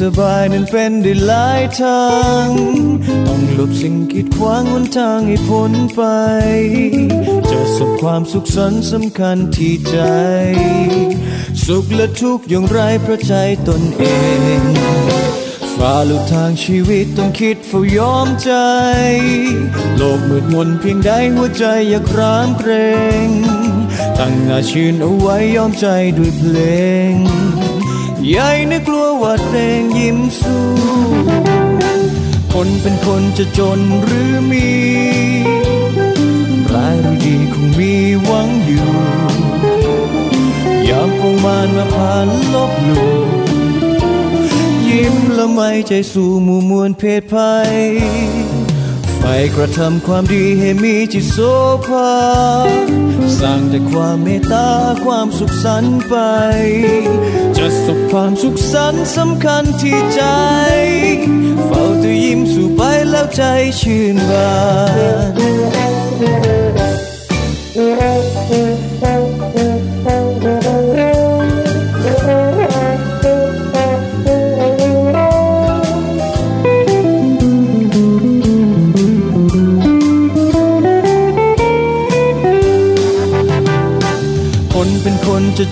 สบายนั้นเป็นได้หลายทาง ต้องหลบสิ่งกีดขวางหนทางให้พ้นไป จะสุขความสุขสันสำคัญที่ใจ สุขและทุกข์อย่างไรพระใจตนเองฝ่าลูกทางชีวิตต้องคิดเฝ้ายอมใจ โลกมืดมนเพียงใดหัวใจอย่าครามเกรง ตั้งหน้าชื่นเอาไว้ยอมใจด้วยเพลง ใหญ่นึกกลัวว่าเพลงยิ้มสู้ คนเป็นคนจะจนหรือมีร้ายหรือดีคงมีหวังอยู่ ยามคงมานมาผ่านลบหลู่ยิ้มละไม่ใจสู่มู่มวลเพศภัย ไฟกระทำความดีให้มีจิตโสภาสร้างแต่ความเมตตาความสุขสันต์ไป จะสบความสุขสันต์สำคัญที่ใจ เฝ้าแต่ยิ้มสู่ไปแล้วใจชื่นบาน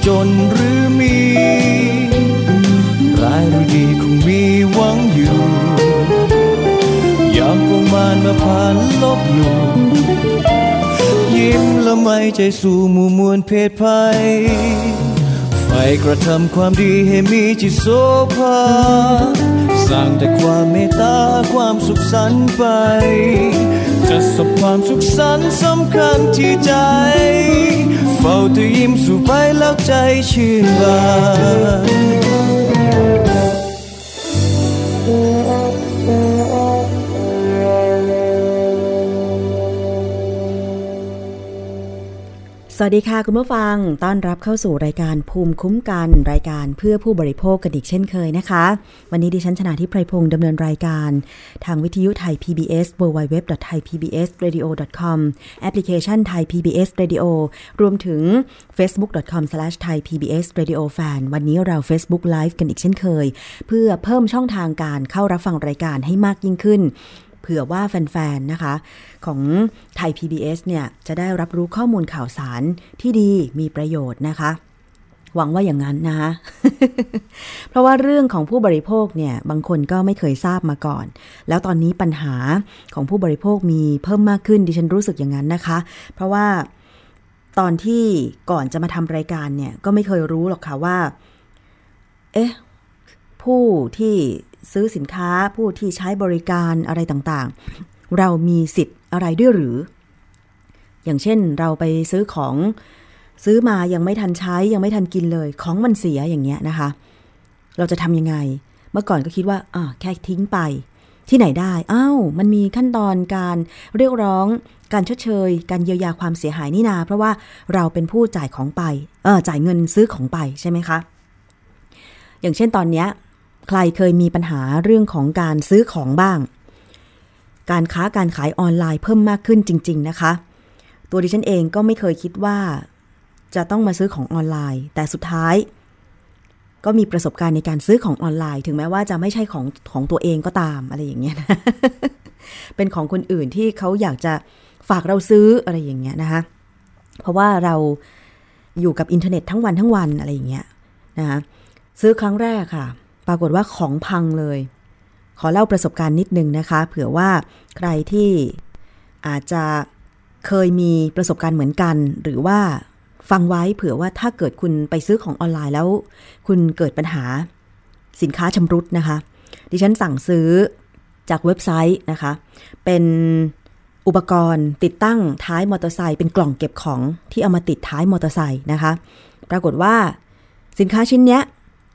จนหรือมีร้ายหรือดีคงมีหวังอยู่ยามคงมานมาผ่านลบหลู่ยิ้มละไม่ใจสู่หมู่มวลเพศภัยไฟกระทำความดีให้มีจิตโสภาสร้างแต่ความเมตตาความสุขสันต์ไป จะสบความสุขสันต์สำคัญที่ใจ เฝ้าแต่ยิ้มสู่ไปแล้วใจชื่นบาน สวัสดีค่ะคุณผู้ฟัง ต้อนรับเข้าสู่รายการภูมิคุ้มกัน รายการเพื่อผู้บริโภคกันอีกเช่นเคยนะคะ วันนี้ดิฉันชนะทิพไพรพงศ์ดำเนินรายการ ทางวิทยุไทย PBS www.thaipbsradio.com แอปพลิเคชันไทย PBS Radio รวมถึง facebook.com/thaipbsradiofan วันนี้เรา Facebook Live กันอีกเช่นเคย เพื่อเพิ่มช่องทางการเข้ารับฟังรายการให้มากยิ่งขึ้น เผื่อว่าแฟนๆ นะคะ ของไทย PBS เนี่ยจะได้รับรู้ข้อมูลข่าวสารที่ดีมีประโยชน์นะคะ หวังว่าอย่างนั้นนะคะเพราะว่าเรื่องของผู้บริโภคเนี่ยบางคนก็ไม่เคยทราบมาก่อน แล้วตอนนี้ปัญหาของผู้บริโภคมีเพิ่มมากขึ้นดิฉันรู้สึกอย่างนั้นนะคะ เพราะว่าตอนที่ก่อนจะมาทำรายการเนี่ยก็ไม่เคยรู้หรอกค่ะว่า เอ๊ะ ผู้ที่ ซื้อสินค้าผู้ที่ใช้บริการอะไรต่างๆ เรามีสิทธิ์อะไรด้วยหรือ อย่างเช่นเราไปซื้อของซื้อมายังไม่ทันใช้ยังไม่ทันกินเลย ของมันเสียอย่างเงี้ยนะคะ เราจะทำยังไง เมื่อก่อนก็คิดว่าอ่าแค่ทิ้งไป ที่ไหนได้อ้าวมันมีขั้นตอนการเรียกร้องการชดเชย การเยียวยาความเสียหายนี่นา เพราะว่าเราเป็นผู้จ่ายของไปเออจ่ายเงินซื้อของไปใช่ไหมคะ อย่างเช่นตอนเนี้ย ใครเคยมีปัญหาเรื่องของการซื้อของบ้าง การค้าการขายออนไลน์เพิ่มมากขึ้นจริง ๆ นะคะ ตัวดิฉันเองก็ไม่เคยคิดว่า จะต้องมาซื้อของออนไลน์ แต่สุดท้าย ก็มีประสบการณ์ในการซื้อของออนไลน์ ถึงแม้ว่าจะไม่ใช่ของของตัวเองก็ตามอะไรอย่างเงี้ยนะเป็นของคนอื่นที่เขาอยากจะฝากเราซื้ออะไรอย่างเงี้ยนะคะ เพราะว่าเราอยู่กับอินเทอร์เน็ตทั้งวันทั้งวันอะไรอย่างเงี้ยนะคะซื้อครั้งแรกค่ะ ปรากฏว่าของพังเลย ขอเล่าประสบการณ์นิดนึงนะคะ เผื่อว่าใครที่อาจจะเคยมีประสบการณ์เหมือนกัน หรือว่าฟังไว้เผื่อว่าถ้าเกิดคุณไปซื้อของออนไลน์แล้ว คุณเกิดปัญหาสินค้าชำรุดนะคะ ดิฉันสั่งซื้อจากเว็บไซต์นะคะ เป็นอุปกรณ์ติดตั้งท้ายมอเตอร์ไซค์เป็นกล่องเก็บของที่เอามาติดท้ายมอเตอร์ไซค์นะคะ ปรากฏว่าสินค้าชิ้นเนี้ย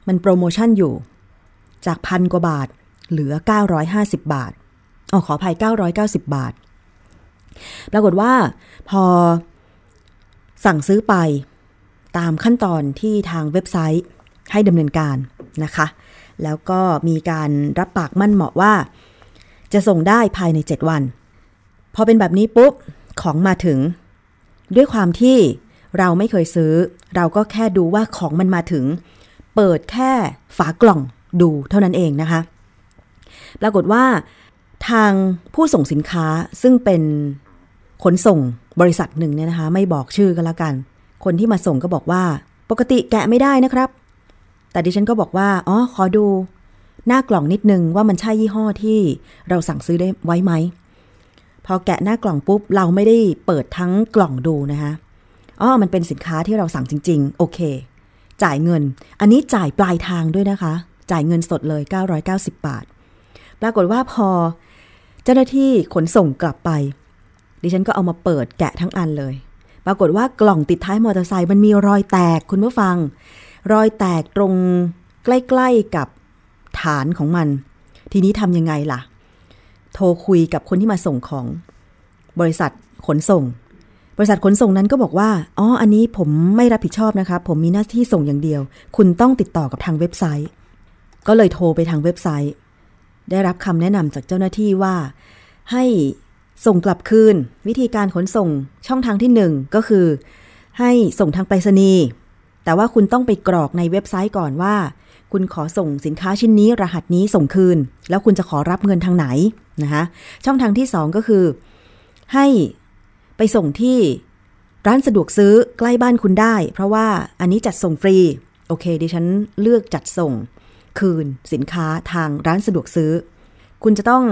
มันโปรโมชั่นอยู่ จากพันกว่าบาท เหลือ 950 บาทอ๋อขออภัย 990 บาท ปรากฏว่าพอสั่งซื้อไปตามขั้นตอนที่ทางเว็บไซต์ให้ดำเนินการนะคะ แล้วก็มีการรับปากมั่นเหมาะว่า จะส่งได้ภายใน 7 วัน พอเป็นแบบนี้ปุ๊บ ของมาถึง ด้วยความที่เราไม่เคยซื้อ เราก็แค่ดูว่าของมันมาถึง เปิดแค่ฝากล่อง ดูเท่านั้นเองนะคะ ปรากฏว่าทางผู้ส่งสินค้าซึ่งเป็นขนส่งบริษัทหนึ่งเนี่ยนะคะ ไม่บอกชื่อก็แล้วกัน คนที่มาส่งก็บอกว่า ปกติแกะไม่ได้นะครับ แต่ดิฉันก็บอกว่าอ๋อขอดู หน้ากล่องนิดนึงว่ามันใช่ยี่ห้อที่เราสั่งซื้อได้ไว้ไหมพอแกะหน้ากล่องปุ๊บเราไม่ได้เปิดทั้งกล่องดูนะคะอ๋อมันเป็นสินค้าที่เราสั่งจริง ๆ โอเค จ่ายเงิน อันนี้จ่ายปลายทางด้วยนะคะ จ่ายเงินสดเลย 990 บาท ปรากฏว่าพอเจ้าหน้าที่ขนส่งกลับไป ดิฉันก็เอามาเปิดแกะทั้งอันเลย ปรากฏว่ากล่องติดท้ายมอเตอร์ไซค์มันมีรอยแตกคุณผู้ฟัง รอยแตกตรงใกล้ๆกับฐานของมัน ทีนี้ทำยังไงล่ะ โทรคุยกับคนที่มาส่งของ บริษัทขนส่ง บริษัทขนส่งนั้นก็บอกว่า อ๋อ อันนี้ผมไม่รับผิดชอบนะคะ ผมมีหน้าที่ส่งอย่างเดียว คุณต้องติดต่อกับทางเว็บไซต์ ก็เลยโทรไปทางเว็บไซต์ ได้รับคำแนะนำจากเจ้าหน้าที่ว่า ให้ส่งกลับคืน วิธีการขนส่งช่องทางที่หนึ่งก็คือ ให้ส่งทางไปรษณีย์แต่ว่าคุณต้องไปกรอกในเว็บไซต์ก่อนว่า คุณขอส่งสินค้าชิ้นนี้รหัสนี้ส่งคืน แล้วคุณจะขอรับเงินทางไหนนะคะช่องทางที่สองก็คือ ให้ไปส่งที่ร้านสะดวกซื้อใกล้บ้านคุณได้ เพราะว่าอันนี้จัดส่งฟรี โอเคดิฉันเลือกจัดส่ง คืนสินค้าทางร้านสะดวกซื้อ คุณจะต้อง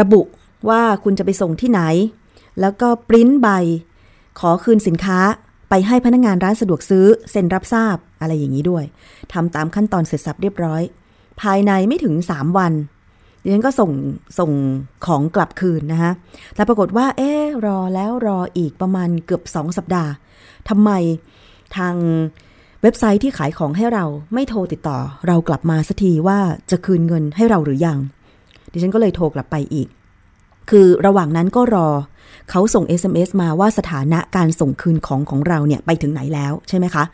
ระบุว่าคุณจะไปส่งที่ไหน แล้วก็ปริ้นใบ ขอคืนสินค้าไปให้พนักงงานร้านสะดวกซื้อ เซ็นรับทราบอะไรอย่างนี้ด้วยทำตามขั้นตอนเสร็จสับเรียบร้อย ภายในไม่ถึง 3 วันดิฉันก็ส่งส่งของกลับคืนนะคะแต่ปรากฏว่า เอ๊รอแล้วรออีกประมาณเกือบ 2 สัปดาห์ทำไมทาง เว็บไซต์ที่ขายของให้เราไม่โทรติดต่อ เรากลับมาสักทีว่าจะคืนเงินให้เราหรือยัง ดิฉันก็เลยโทรกลับไปอีก คือระหว่างนั้นก็รอ เขาส่ง SMS มาว่าสถานะการส่งคืนของของเราเนี่ยไปถึงไหนแล้วใช่ไหมคะ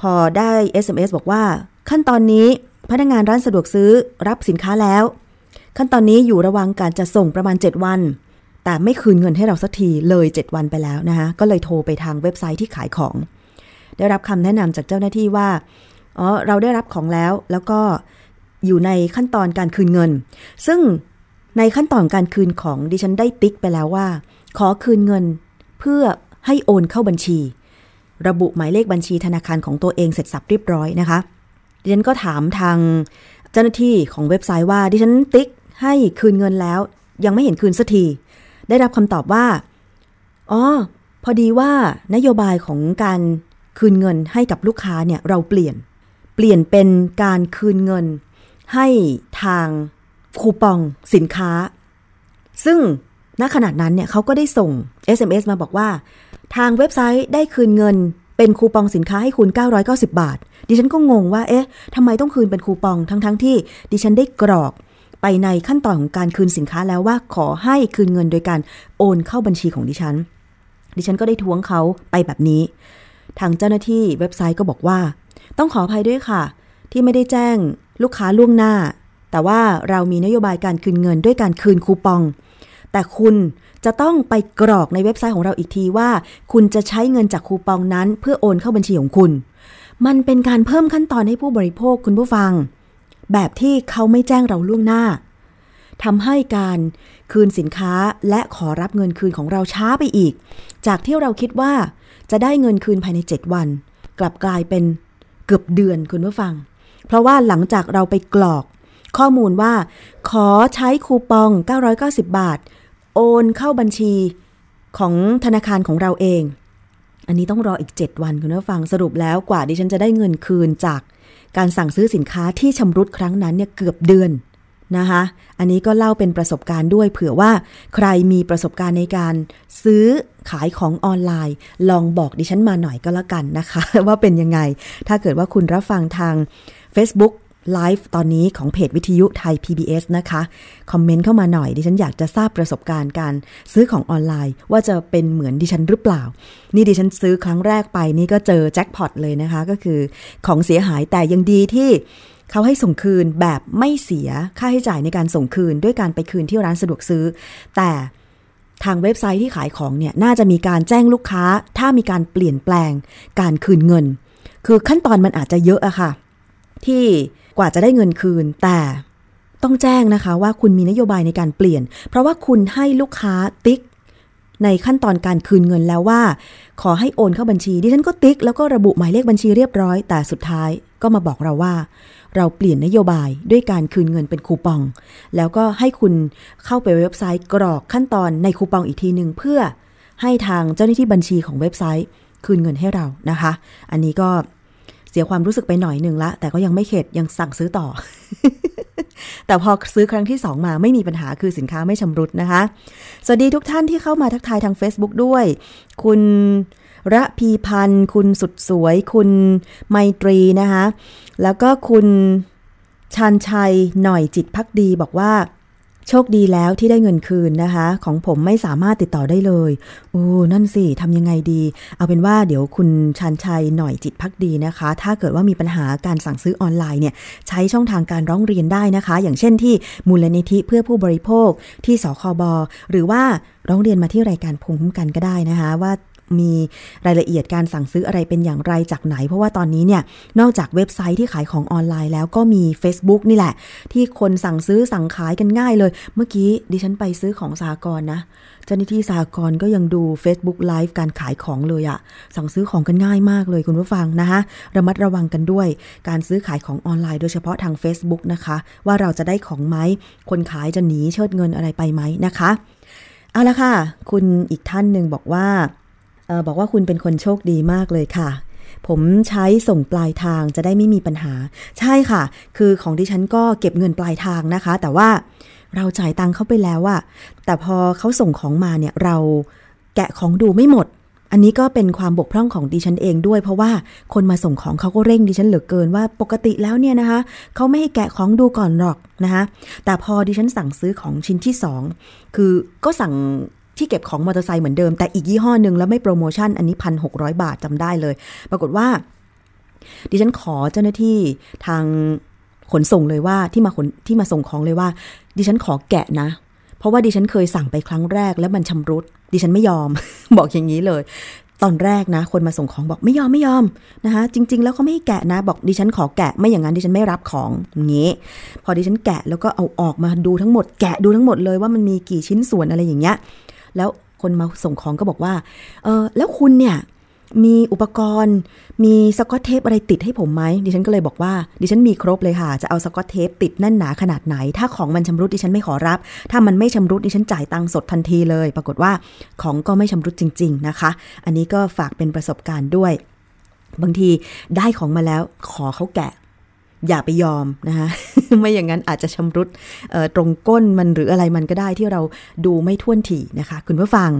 พอได้ SMS บอกว่า ขั้นตอนนี้พนักงานร้านสะดวกซื้อรับสินค้าแล้ว ขั้นตอนนี้อยู่ระหว่างการจะส่งประมาณ 7 วัน แต่ไม่คืนเงินให้เราสักทีเลย 7 วันไปแล้วนะคะก็เลยโทรไปทางเว็บไซต์ที่ขายของ ได้รับคำแนะนำจากเจ้าหน้าที่ว่าอ๋อเราได้รับของแล้วแล้วก็อยู่ในขั้นตอนการคืนเงิน ซึ่งในขั้นตอนการคืนของดิฉันได้ติ๊กไปแล้วว่า ขอคืนเงินเพื่อให้โอนเข้าบัญชี ระบุหมายเลขบัญชีธนาคารของตัวเองเสร็จสับเรียบร้อยนะคะดิฉันก็ถามทางเจ้าหน้าที่ของเว็บไซต์ว่าดิฉันติ๊กให้คืนเงินแล้ว ยังไม่เห็นคืนสักที ได้รับคำตอบว่า อ๋อ พอดีว่านโยบายของการ คืนเงินให้กับลูกค้าเนี่ยเราเปลี่ยน เปลี่ยนเป็นการคืนเงิน ให้ทางคูปองสินค้า ซึ่งณขนาดนั้นเนี่ยเขาก็ได้ส่ง SMS มาบอกว่า ทางเว็บไซต์ได้คืนเงินเป็นคูปองสินค้าให้คุณ 990 บาท ดิฉันก็งงว่า เอ๊ะทำไมต้องคืนเป็นคูปองทั้งๆทที่ ดิฉันได้กรอกไปในขั้นตอนของการคืนสินค้าแล้วว่าขอให้คืนเงินโดยการโอนเข้าบัญชีของดิฉัน ดิฉันก็ได้ทวงเขาไปแบบนี้ ทางเจ้าหน้าที่เว็บไซต์ก็บอกว่า ต้องขออภัยด้วยค่ะ ที่ไม่ได้แจ้งลูกค้าล่วงหน้า แต่ว่าเรามีนโยบายการคืนเงินด้วยการคืนคูปอง แต่คุณจะต้องไปกรอกในเว็บไซต์ของเราอีกทีว่า คุณจะใช้เงินจากคูปองนั้น เพื่อโอนเข้าบัญชีของคุณ มันเป็นการเพิ่มขั้นตอนให้ผู้บริโภคคุณผู้ฟัง แบบที่เขาไม่แจ้งเราล่วงหน้าทำให้การคืนสินค้าและขอรับเงินคืนของเราช้าไปอีก จากที่เราคิดว่า จะได้เงินคืนภายใน 7 วัน กลับกลายเป็นเกือบเดือนคุณผู้ฟัง เพราะว่าหลังจากเราไปกรอกข้อมูลว่า ขอใช้คูปอง 990 บาท โอนเข้าบัญชีของธนาคารของเราเอง อันนี้ต้องรออีก 7 วันคุณผู้ฟังสรุปแล้วกว่าดิฉันจะได้เงินคืนจากการสั่งซื้อสินค้าที่ชำรุดครั้งนั้นเนี่ยเกือบเดือน นะคะ อันนี้ก็เล่าเป็นประสบการณ์ด้วย เผื่อว่าใครมีประสบการณ์ในการซื้อขายของออนไลน์ ลองบอกดิฉันมาหน่อยก็แล้วกันนะคะ ว่าเป็นยังไง ถ้าเกิดว่าคุณรับฟังทาง Facebook ไลฟ์ตอนนี้ของเพจวิทยุไทย PBS นะคะ คอมเมนต์เข้ามาหน่อย ดิฉันอยากจะทราบประสบการณ์การซื้อของออนไลน์ ว่าจะเป็นเหมือนดิฉันหรือเปล่า นี่ดิฉันซื้อครั้งแรกไปนี่ก็เจอแจ็คพอตเลยนะคะ ก็คือของเสียหายแต่ยังดีที่ เขาให้ส่งคืนแบบไม่เสียค่าใช้จ่ายในการส่งคืนด้วยการไปคืนที่ร้านสะดวกซื้อ แต่ทางเว็บไซต์ที่ขายของเนี่ยน่าจะมีการแจ้งลูกค้า ถ้ามีการเปลี่ยนแปลงการคืนเงิน คือขั้นตอนมันอาจจะเยอะอะค่ะ ที่กว่าจะได้เงินคืน แต่ต้องแจ้งนะคะว่าคุณมีนโยบายในการเปลี่ยน เพราะว่าคุณให้ลูกค้าติ๊ก ในขั้นตอนการคืนเงินแล้วว่า ขอให้โอนเข้าบัญชีดิฉันก็ติ๊กแล้วก็ระบุหมายเลขบัญชีเรียบร้อย แต่สุดท้ายก็มาบอกเราว่า เราเปลี่ยนนโยบายด้วยการคืนเงินเป็นคูปอง แล้วก็ให้คุณเข้าไปเว็บไซต์กรอกขั้นตอนในคูปองอีกทีหนึ่งเพื่อให้ทางเจ้าหน้าที่บัญชีของเว็บไซต์คืนเงินให้เรานะคะ อันนี้ก็เสียความรู้สึกไปหน่อยหนึ่งละ แต่ก็ยังไม่เข็ดยังสั่งซื้อต่อ แต่พอซื้อครั้งที่ 2 มาไม่มีปัญหาคือสินค้าไม่ชำรุดนะคะ สวัสดีทุกท่านที่เข้ามาทักทายทาง Facebook ด้วย คุณ ระพีพันธ์ คุณสุดสวย คุณไมตรีนะคะ แล้วก็คุณชันชัยหน่อยจิตพักดีบอกว่า โชคดีแล้วที่ได้เงินคืนนะคะ ของผมไม่สามารถติดต่อได้เลยโอ้นั่นสิทำยังไงดี เอาเป็นว่าเดี๋ยวคุณชันชัยหน่อยจิตพักดีนะคะ ถ้าเกิดว่ามีปัญหาการสั่งซื้อออนไลน์เนี่ย ใช้ช่องทางการร้องเรียนได้นะคะ อย่างเช่นที่มูลนิธิเพื่อผู้บริโภคที่สคบหรือว่าร้องเรียนมาที่รายการภูมิคุ้มกันก็ได้นะคะ ว่า มีรายละเอียดการสั่งซื้ออะไรเป็นอย่างไรจากไหน เพราะว่าตอนนี้เนี่ยนอกจากเว็บไซต์ที่ขายของออนไลน์แล้วก็มี Facebook นี่แหละ ที่คนสั่งซื้อสั่งขายกันง่ายเลย เมื่อกี้ดิฉันไปซื้อของสากรนะเจ้าหน้าที่สากรก็ยังดู Facebook Live การขายของเลยอะสั่งซื้อของกันง่ายมากเลยคุณผู้ฟังนะคะระมัดระวังกันด้วย การซื้อขายของออนไลน์โดยเฉพาะทาง Facebook นะคะ ว่าเราจะได้ของไหมคนขายจะหนีเชิดเงินอะไรไปไหมนะคะ เอาละค่ะ คุณอีกท่านหนึ่งบอกว่า บอกว่าคุณเป็นคนโชคดีมากเลยค่ะ ผมใช้ส่งปลายทางจะได้ไม่มีปัญหา ใช่ค่ะ คือของดิฉันก็เก็บเงินปลายทางนะคะ แต่ว่าเราจ่ายตังค์เข้าไปแล้วอะแต่พอเขาส่งของมาเนี่ยเราแกะของดูไม่หมด อันนี้ก็เป็นความบกพร่องของดิฉันเองด้วย เพราะว่าคนมาส่งของเขาก็เร่งดิฉันเหลือเกินว่าปกติแล้วเนี่ยนะคะเขาไม่ให้แกะของดูก่อนหรอกนะคะแต่พอดิฉันสั่งซื้อของชิ้นที่สองคือก็สั่ง ที่เก็บของมอเตอร์ไซค์เหมือนเดิมแต่อีกยี่ห้อหนึ่งแล้วไม่โปรโมชั่นอันนี้พันหกบาทจำได้เลย ปรากฏว่า ดิฉันขอเจ้าหน้าที่ทางขนส่งเลยว่าที่มาขนที่มาส่งของเลยว่า ดิฉันขอแกะนะ เพราะว่าดิฉันเคยสั่งไปครั้งแรกแล้วมันชำรุด ดิฉันไม่ยอม บอกอย่างนี้เลย ตอนแรกนะ คนมาส่งของบอกไม่ยอมไม่ยอมนะคะจริง ๆ แล้วเขาไม่ให้แกะนะ บอกดิฉันขอแกะไม่อย่างนั้นดิฉันไม่รับของอย่างนี้ พอดิฉันแกะแล้วก็เอาออกมาดูทั้งหมดแกะดูทั้งหมดเลยว่ามันมีกี่ชิ้นส่วนอะไรอย่างเงี้ย แล้วคนมาส่งของก็บอกว่า เออแล้วคุณเนี่ยมีอุปกรณ์ มีสกอตเทปอะไรติดให้ผมไหมดิฉันก็เลยบอกว่า ดิฉันมีครบเลยค่ะ จะเอาสกอตเทปติดแน่นหนาขนาดไหน ถ้าของมันชำรุดดิฉันไม่ขอรับ ถ้ามันไม่ชำรุดดิฉันจ่ายตังค์สดทันทีเลย ปรากฏว่าของก็ไม่ชำรุดจริง ๆนะคะ อันนี้ก็ฝากเป็นประสบการณ์ด้วย บางทีได้ของมาแล้วขอเขาแกะ อย่าไปยอมนะคะไม่อย่างนั้นอาจจะชำรุดตรงก้นมันหรืออะไรมันก็ได้ที่เราดูไม่ท่วนถี่นะคะ คุณผู้ฟัง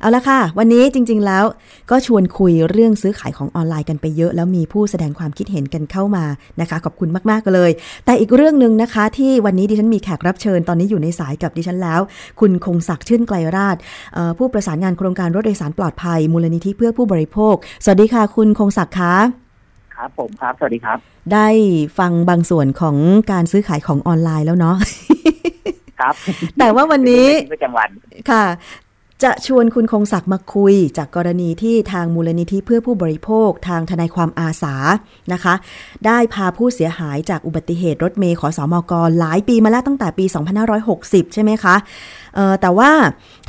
เอาละค่ะ วันนี้จริง ๆแล้วก็ชวนคุยเรื่องซื้อขายของออนไลน์กันไปเยอะ แล้วมีผู้แสดงความคิดเห็นกันเข้ามานะคะ ขอบคุณมากๆเลย แต่อีกเรื่องหนึ่งนะคะ ที่วันนี้ดิฉันมีแขกรับเชิญตอนนี้อยู่ในสายกับดิฉันแล้ว คุณคงศักดิ์ชื่นไกลราชผู้ประสานงานโครงการรถโดยสารปลอดภัยมูลนิธิเพื่อผู้บริโภค สวัสดีค่ะ คุณคงศักดิ์คะ ครับผมครับ สวัสดีครับ ได้ฟังบางส่วนของการซื้อขายของออนไลน์แล้วเนาะครับ แต่ว่าวันนี้ประจำวันค่ะ จะชวนคุณคงศักดิ์มาคุย จากกรณีที่ทางมูลนิธิเพื่อผู้บริโภคทางทนายความอาสานะคะ ได้พาผู้เสียหายจากอุบัติเหตุรถเมย์ขอสอมกหลายปีมาแล้วตั้งแต่ปี 2560 ใช่ไหมคะแต่ว่า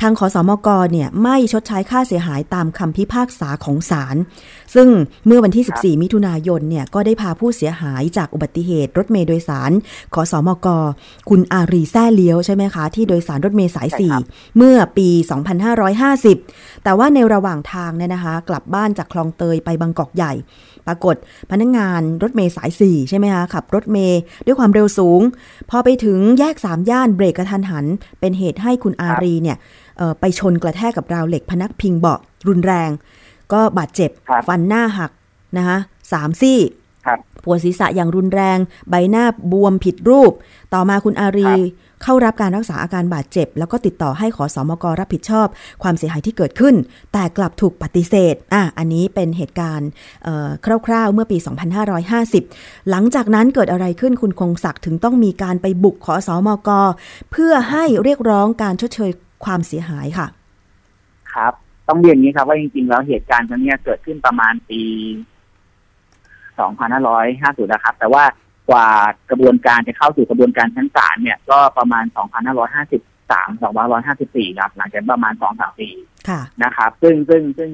ทางขอสอมกเนี่ยไม่ชดใช้ค่าเสียหายตามคำพิพากษาของศาลซึ่งเมื่อวันที่ 14 มิถุนายนเนี่ยก็ได้พาผู้เสียหายจากอุบัติเหตุรถเมย์โดยสารขอสอมกคุณอารีแซ่เลี้ยวใช่ไหมคะที่โดยสารรถเมย์สาย 4 เมื่อปี2550 แต่ว่าในระหว่างทางเนี่ยนะคะ กลับบ้านจากคลองเตยไปบางกอกใหญ่ ปรากฏพนักงงานรถเมย์สาย 4 ใช่ไหมคะขับรถเมย์ด้วยความเร็วสูง พอไปถึงแยก 3 ย่านเบรกกระทันหัน เป็นเหตุให้คุณอารีเนี่ยไปชนกระแทกกับราวเหล็กพนักพิงเบาะรุนแรง ก็บาดเจ็บฟันหน้าหักนะคะสามซี่ปวดศีรษะอย่างรุนแรง ใบหน้าบวมผิดรูป ต่อมาคุณอารี เข้ารับการรักษาอาการบาดเจ็บ แล้วก็ติดต่อให้ขอสอมกรับผิดชอบ ความเสียหายที่เกิดขึ้น แต่กลับถูกปฏิเสธอะอันนี้เป็นเหตุการณ์คร่าวๆ เมื่อปี 2550 หลังจากนั้นเกิดอะไรขึ้นคุณคงศักดิ์ถึงต้องมีการไปบุกขอสอมก เพื่อให้เรียกร้องการชดเชยความเสียหายค่ะ ครับ ต้องเรียนนี้ครับว่าจริงๆแล้วเหตุการณ์ครั้งนี้เกิดขึ้นประมาณปี 2550 นะครับ แต่ว่า กว่ากระบวนการจะเข้าสู่กระบวนการชั้นศาลเนี่ย ก็ประมาณ 2553 2554ครับหลังจากประมาณ 2-3 ปีค่ะนะครับ ซึ่งซึ่งซึ่ง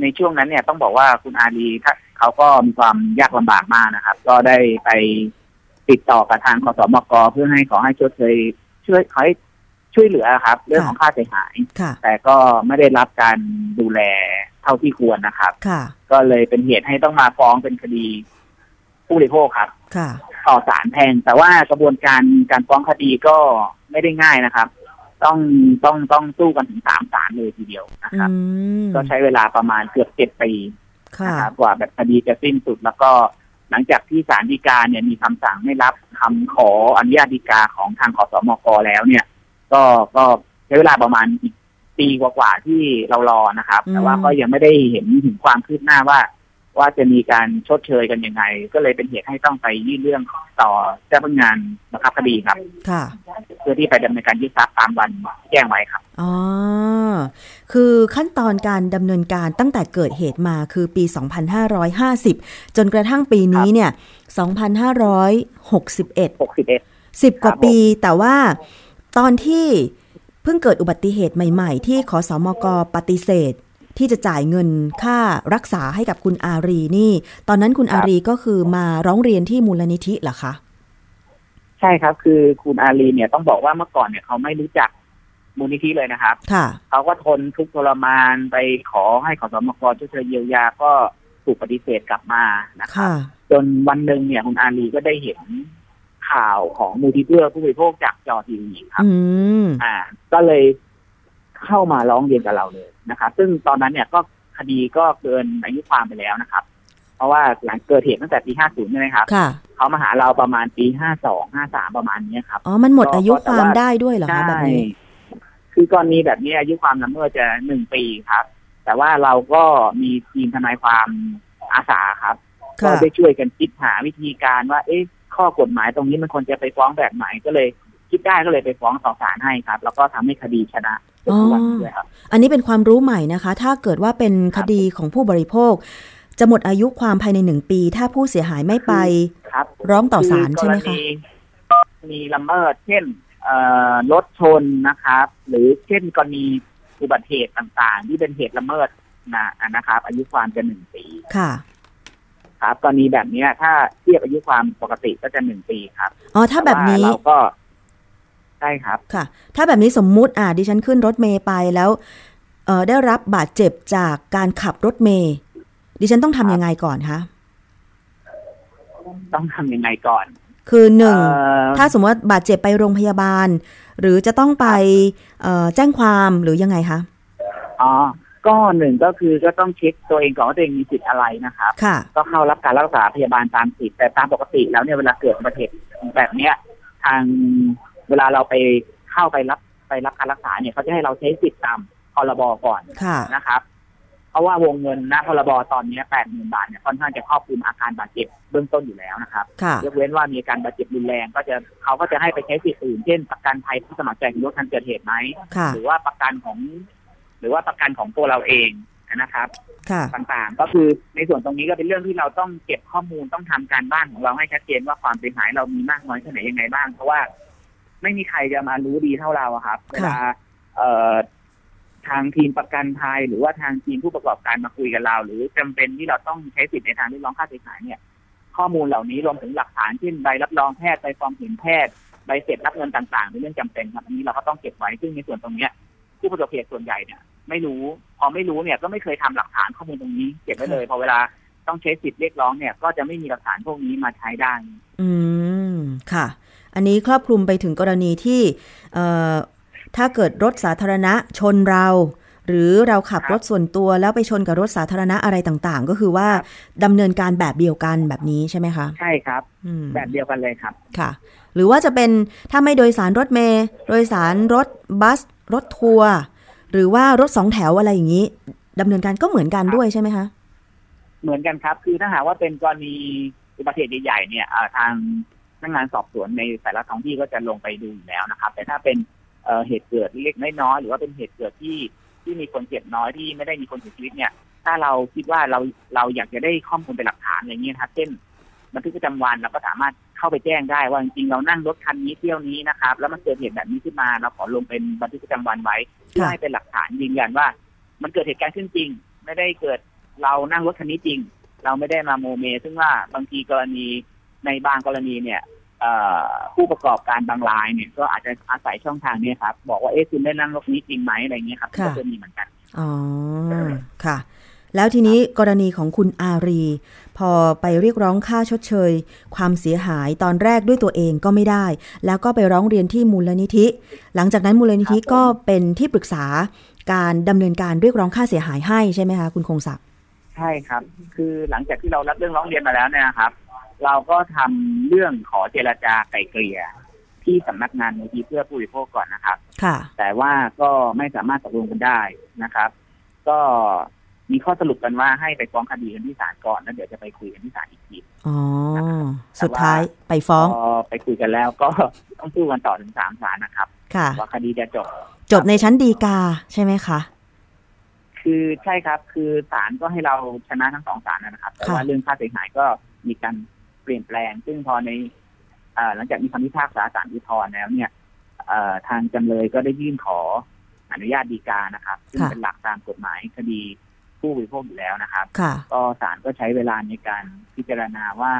ในช่วงนั้นเนี่ยต้องบอกว่าคุณอาลีถ้าเขาก็มีความยากลำบากมากนะครับ ก็ได้ไปติดต่อกับทางคสมกเพื่อให้ขอให้ชดเชยช่วยขอให้ช่วยเหลือครับ เรื่องของค่าเสียหายค่ะแต่ก็ไม่ได้รับการดูแลเท่าที่ควรนะครับค่ะก็เลยเป็นเหตุให้ต้องมาฟ้องเป็นคดี ผู้บริโภคครับค่ะต่อศาลแพงแต่ว่ากระบวนการการฟ้องคดีก็ไม่ได้ง่ายนะครับ ต้องต้องต้องสู้กันถึงสามศาลเลยทีเดียวนะอืครับมก็ใช้เวลาประมาณเกือบเจ็ดปีค่ะนะครับกว่าแบบคดีจะสิ้นสุดแล้วก็หลังจากที่ศาลฎีกาเนี่ยมีคำสั่งไม่รับคำขออนุญาตฎีกาของทางขอสมกแล้วเนี่ย ก็ก็ใช้เวลาประมาณอีกปีกว่าๆที่เรารอนะครับ แต่ว่าก็ยังไม่ได้เห็นถึงความคืบหน้าว่า ว่าจะมีการชดเชยกันยังไง ก็เลยเป็นเหตุให้ต้องไปยื่นเรื่องต่อเจ้าพนักงานบังคับคดีครับ ค่ะ เพื่อที่ไปดำเนินการยึดทรัพย์ตามวันแจ้งไว้ครับอ๋อคือขั้นตอนการดำเนินการตั้งแต่เกิดเหตุมาคือปี 2550 จนกระทั่งปีนี้เนี่ย 2561 61 10 กว่าปี แต่ว่าตอนที่เพิ่งเกิดอุบัติเหตุใหม่ ๆ ที่ขอสอมกปฏิเสธ ที่จะจ่ายเงินค่ารักษาให้กับคุณอารีนี่ ตอนนั้นคุณอารีก็คือมาร้องเรียนที่มูลนิธิเหรอคะใช่ครับ คือคุณอาลีเนี่ยต้องบอกว่าเมื่อก่อนเนี่ยเขาไม่รู้จักมูลนิธิเลยนะครับค่ะเขาก็ทนทุกข์ทรมานไปขอให้ขอสมกช่วยเหลือเยียวยาก็ถูกปฏิเสธกลับมานะครับค่ะจนวันหนึ่งเนี่ยคุณอาลีก็ได้เห็นข่าวของมูลที่เพื่อผู้บริโภคจากจอทีวีครับอืมอ่า ก็เลยเข้ามาร้องเรียนกับเราเลย นะครับ ซึ่งตอนนั้นเนี่ยก็คดีก็เกินอายุความไปแล้วนะครับ เพราะว่าหลังเกิดเหตุตั้งแต่ปี 50 ใช่ไหมครับค่ะเขามาหาเราประมาณปี 52 53 ประมาณเนี้ยครับ อ๋อ มันหมดก็อายุก็แต่ความว่าได้ด้วยเหรอคะแบบนี้ คือกรณีแบบนี้อายุความละเมิดจะหนึ่งปีครับ แต่ว่าเราก็มีทีมทนายความอาสาครับ ก็ค่ะได้ช่วยกันคิดหาวิธีการว่า เอ๊ะ ข้อกฎหมายตรงนี้มันควรจะไปฟ้องแบบไหนก็เลยคิดได้ก็เลยไปฟ้องต่อศาลให้ครับ แล้วก็ทำให้คดีชนะจน ทุกวันนี้ด้วยครับอันนี้เป็นความรู้ใหม่นะคะ ถ้าเกิดว่าเป็นคดีของผู้บริโภค จะหมดอายุความภายในหนึ่งปี ถ้าผู้เสียหายไม่ไปครับร้องต่อศาลใช่ไหมกรคะณีมีละเมิดเช่นเอ่อรถชนนะครับ หรือเช่นกรณีอุบัติเหตุต่างๆ ที่เป็นเหตุละเมิดนะนะครับ อายุความจะหนึ่งปีค่ะครับกรณีแบบเนี้ยถ้าเทียบอายุความปกติก็จะหนึ่งปีครับอ๋อถ้าแบบนี้ต่ว่าเราก็ ใช่ครับ ค่ะ ถ้าแบบนี้สมมุติอ่าดิฉันขึ้นรถเมย์ไปแล้วเอ่อได้รับบาดเจ็บจากการขับรถเมย์ดิฉันต้องทำยังไงก่อนคะต้องทำยังไงก่อน คือหนึ่งเอ่อถ้าสมมติว่าบาดเจ็บไปโรงพยาบาล หรือจะต้องไปเอ่อแจ้งความหรือยังไงคะอ๋อก็หนึ่งก็คือก็ต้องเช็คตัวเองก่อนว่าตัวเองมีสิทธิ์อะไรนะครับค่ะก็เข้ารับการรักษาพยาบาลตามสิทธิ์แต่ตามปกติแล้วเนี่ยเวลาเกิดอุบัติเหตุแบบเนี้ย ทาง เวลาเราไปเข้าไปรับไปรับการรักษาเนี่ยเขาจะให้เราใช้สิทธิ์ตามพรบก่อนค่ะนะครับ เพราะว่าวงเงินนะพรบตอนนี้แปดหมื่นบาทเนี่ยค่อนข้างจะครอบคลุมอาการบาดเจ็บเบื้องต้นอยู่แล้วนะครับค่ะยกเว้นว่ามีอาการบาดเจ็บรุนแรง ก็จะเขาก็จะให้ไปใช้สิทธิ์อื่นเช่น ประกันภัยผู้สมัครใจของรถคันเกิดเหตุไหมค่ะหรือว่าประกันของ หรือว่าประกันของตัวเราเองนะครับค่ะต่างๆ ก็คือในส่วนตรงนี้ก็เป็นเรื่องที่เราต้องเก็บข้อมูลต้องทำการบ้านของเราให้ชัดเจนว่าความเสียหายเรามีมากน้อยแค่ไหนยังไงบ้าง เพราะว่า ไม่มีใครจะมารู้ดีเท่าเราอะครับเวลาเอ่อทางทีมประกันภัยหรือว่าทางทีมผู้ประกอบการมาคุยกับเรา หรือจำเป็นที่เราต้องใช้สิทธิ์ในทางเรียกร้องค่าเสียหายเนี่ย ข้อมูลเหล่านี้รวมถึงหลักฐานเช่นใบรับรองแพทย์ใบฟอร์มเห็นแพทย์ใบเสร็จรับเงินต่างๆเป็นเรื่องจำเป็นครับอันนี้เราก็ต้องเก็บไว้ซึ่งในส่วนตรงเนี้ยผู้ประสบเหตุส่วนใหญ่เนี่ยไม่รู้ พอไม่รู้เนี่ยก็ไม่เคยทำหลักฐานข้อมูลตรงนี้เก็บไว้เลยพอเวลาต้องใช้สิทธิ์เรียกร้องเนี่ย ก็จะไม่มีหลักฐานพวกนี้มาใช้ได้ อืม ค่ะ อันนี้ครอบคลุมไปถึงกรณีที่เอ่อถ้าเกิดรถสาธารณะชนเรา หรือเราขับรถส่วนตัวแล้วไปชนกับรถสาธารณะอะไรต่างๆ ก็คือว่าดำเนินการแบบเดียวกันแบบนี้ใช่ไหมคะ ใช่ครับอืมแบบเดียวกันเลยครับค่ะ หรือว่าจะเป็นถ้าไม่โดยสารรถเมล์โดยสารรถบัส รถทัวร์หรือว่ารถสองแถวอะไรอย่างนี้ดำเนินการก็เหมือนกันด้วยใช่ไหมคะเหมือนกันครับ คือถ้าหากว่าเป็นกรณีอุบัติเหตุใหญ่ๆเนี่ยเอ่อทาง พนักงานสอบสวนในแต่ละท้องที่ก็จะลงไปดูอยู่แล้วนะครับ แต่ถ้าเป็นเหตุเกิดเล็กน้อยหรือว่าเป็นเหตุเกิดที่ที่มีคนเจ็บน้อยที่ไม่ได้มีคนเสียชีวิตเนี่ย ถ้าเราคิดว่าเราเราอยากจะได้ข้อมูลเป็นหลักฐานอะไรเงี้ยนะครับเช่นบันทึกประจำวันเราก็สามารถเข้าไปแจ้งได้ว่าจริงๆเรานั่งรถคันนี้เที่ยวนี้นะครับ แล้วมันเกิดเหตุแบบนี้ขึ้นมาเราขอลงเป็นบันทึกประจำวันไว้เพื่อให้เป็นหลักฐานยืนยันว่า มันเกิดเหตุการณ์ขึ้นจริง ไม่ได้เกิดเรานั่งรถคันนี้จริง เราไม่ได้มาโมเม ซึ่งว่าบางทีกรณี ในบางกรณีเนี่ยเอ่อผู้ประกอบการบางรายเนี่ยก็อาจจะอาศัยช่องทางเนี้ครับ บอกว่าเอ๊ะคุณได้นั่งรถนี้จริงไหมอะไรเงี้ยครับค่ะก็จะมีเหมือนกันอ๋อค่ะ แล้วทีนี้กรณีของคุณอารี พอไปเรียกร้องค่าชดเชย ความเสียหายตอนแรกด้วยตัวเองก็ไม่ได้ แล้วก็ไปร้องเรียนที่มูลนิธิ หลังจากนั้นมูลนิธิครับผมก็เป็นที่ปรึกษาการดำเนินการเรียกร้องค่าเสียหายให้ใช่ไหมคะคุณคงศักดิ์ใช่ครับ คือหลังจากที่เรารับเรื่องร้องเรียนมาแล้วเนี่ยนะครับ เราก็ทำเรื่องขอเจรจาไกลเกลี่ยที่สำนักงานมูลที่เพื่อผู้บริโภคก่อนนะครับ ค่ะ แต่ว่าก็ไม่สามารถตกลงกันได้นะครับ ก็มีข้อสรุปกันว่าให้ไปฟ้องคดีกันที่ศาลก่อนแล้วเดี๋ยวจะไปคุยกันที่ศาลอีกทีอ๋อ สุดท้ายไปฟ้องพอไปคุยกันแล้วก็ต้องสู้กันต่อถึงสามศาลนะครับ ค่ะว่าคดีจะจบ จบในชั้นดีกาใช่ไหมคะคือใช่ครับ คือศาลก็ให้เราชนะทั้งสองศาลนะครับ แต่ว่าค่ะเรื่องค่าเสียหายก็มีการเปลี่ยนแปลง ซึ่งพอในเอ่อหลังจากมีคำพิพากษาศาลอุทธรณ์แล้วเนี่ยเอ่อทางจำเลยก็ได้ยื่นขออนุญาตฎีกานะครับ ซึ่งเป็นหลักตามกฎหมายคดีผู้บริโภคอยู่แล้วนะครับค่ะก็ศาลก็ใช้เวลาในการพิจารณาว่า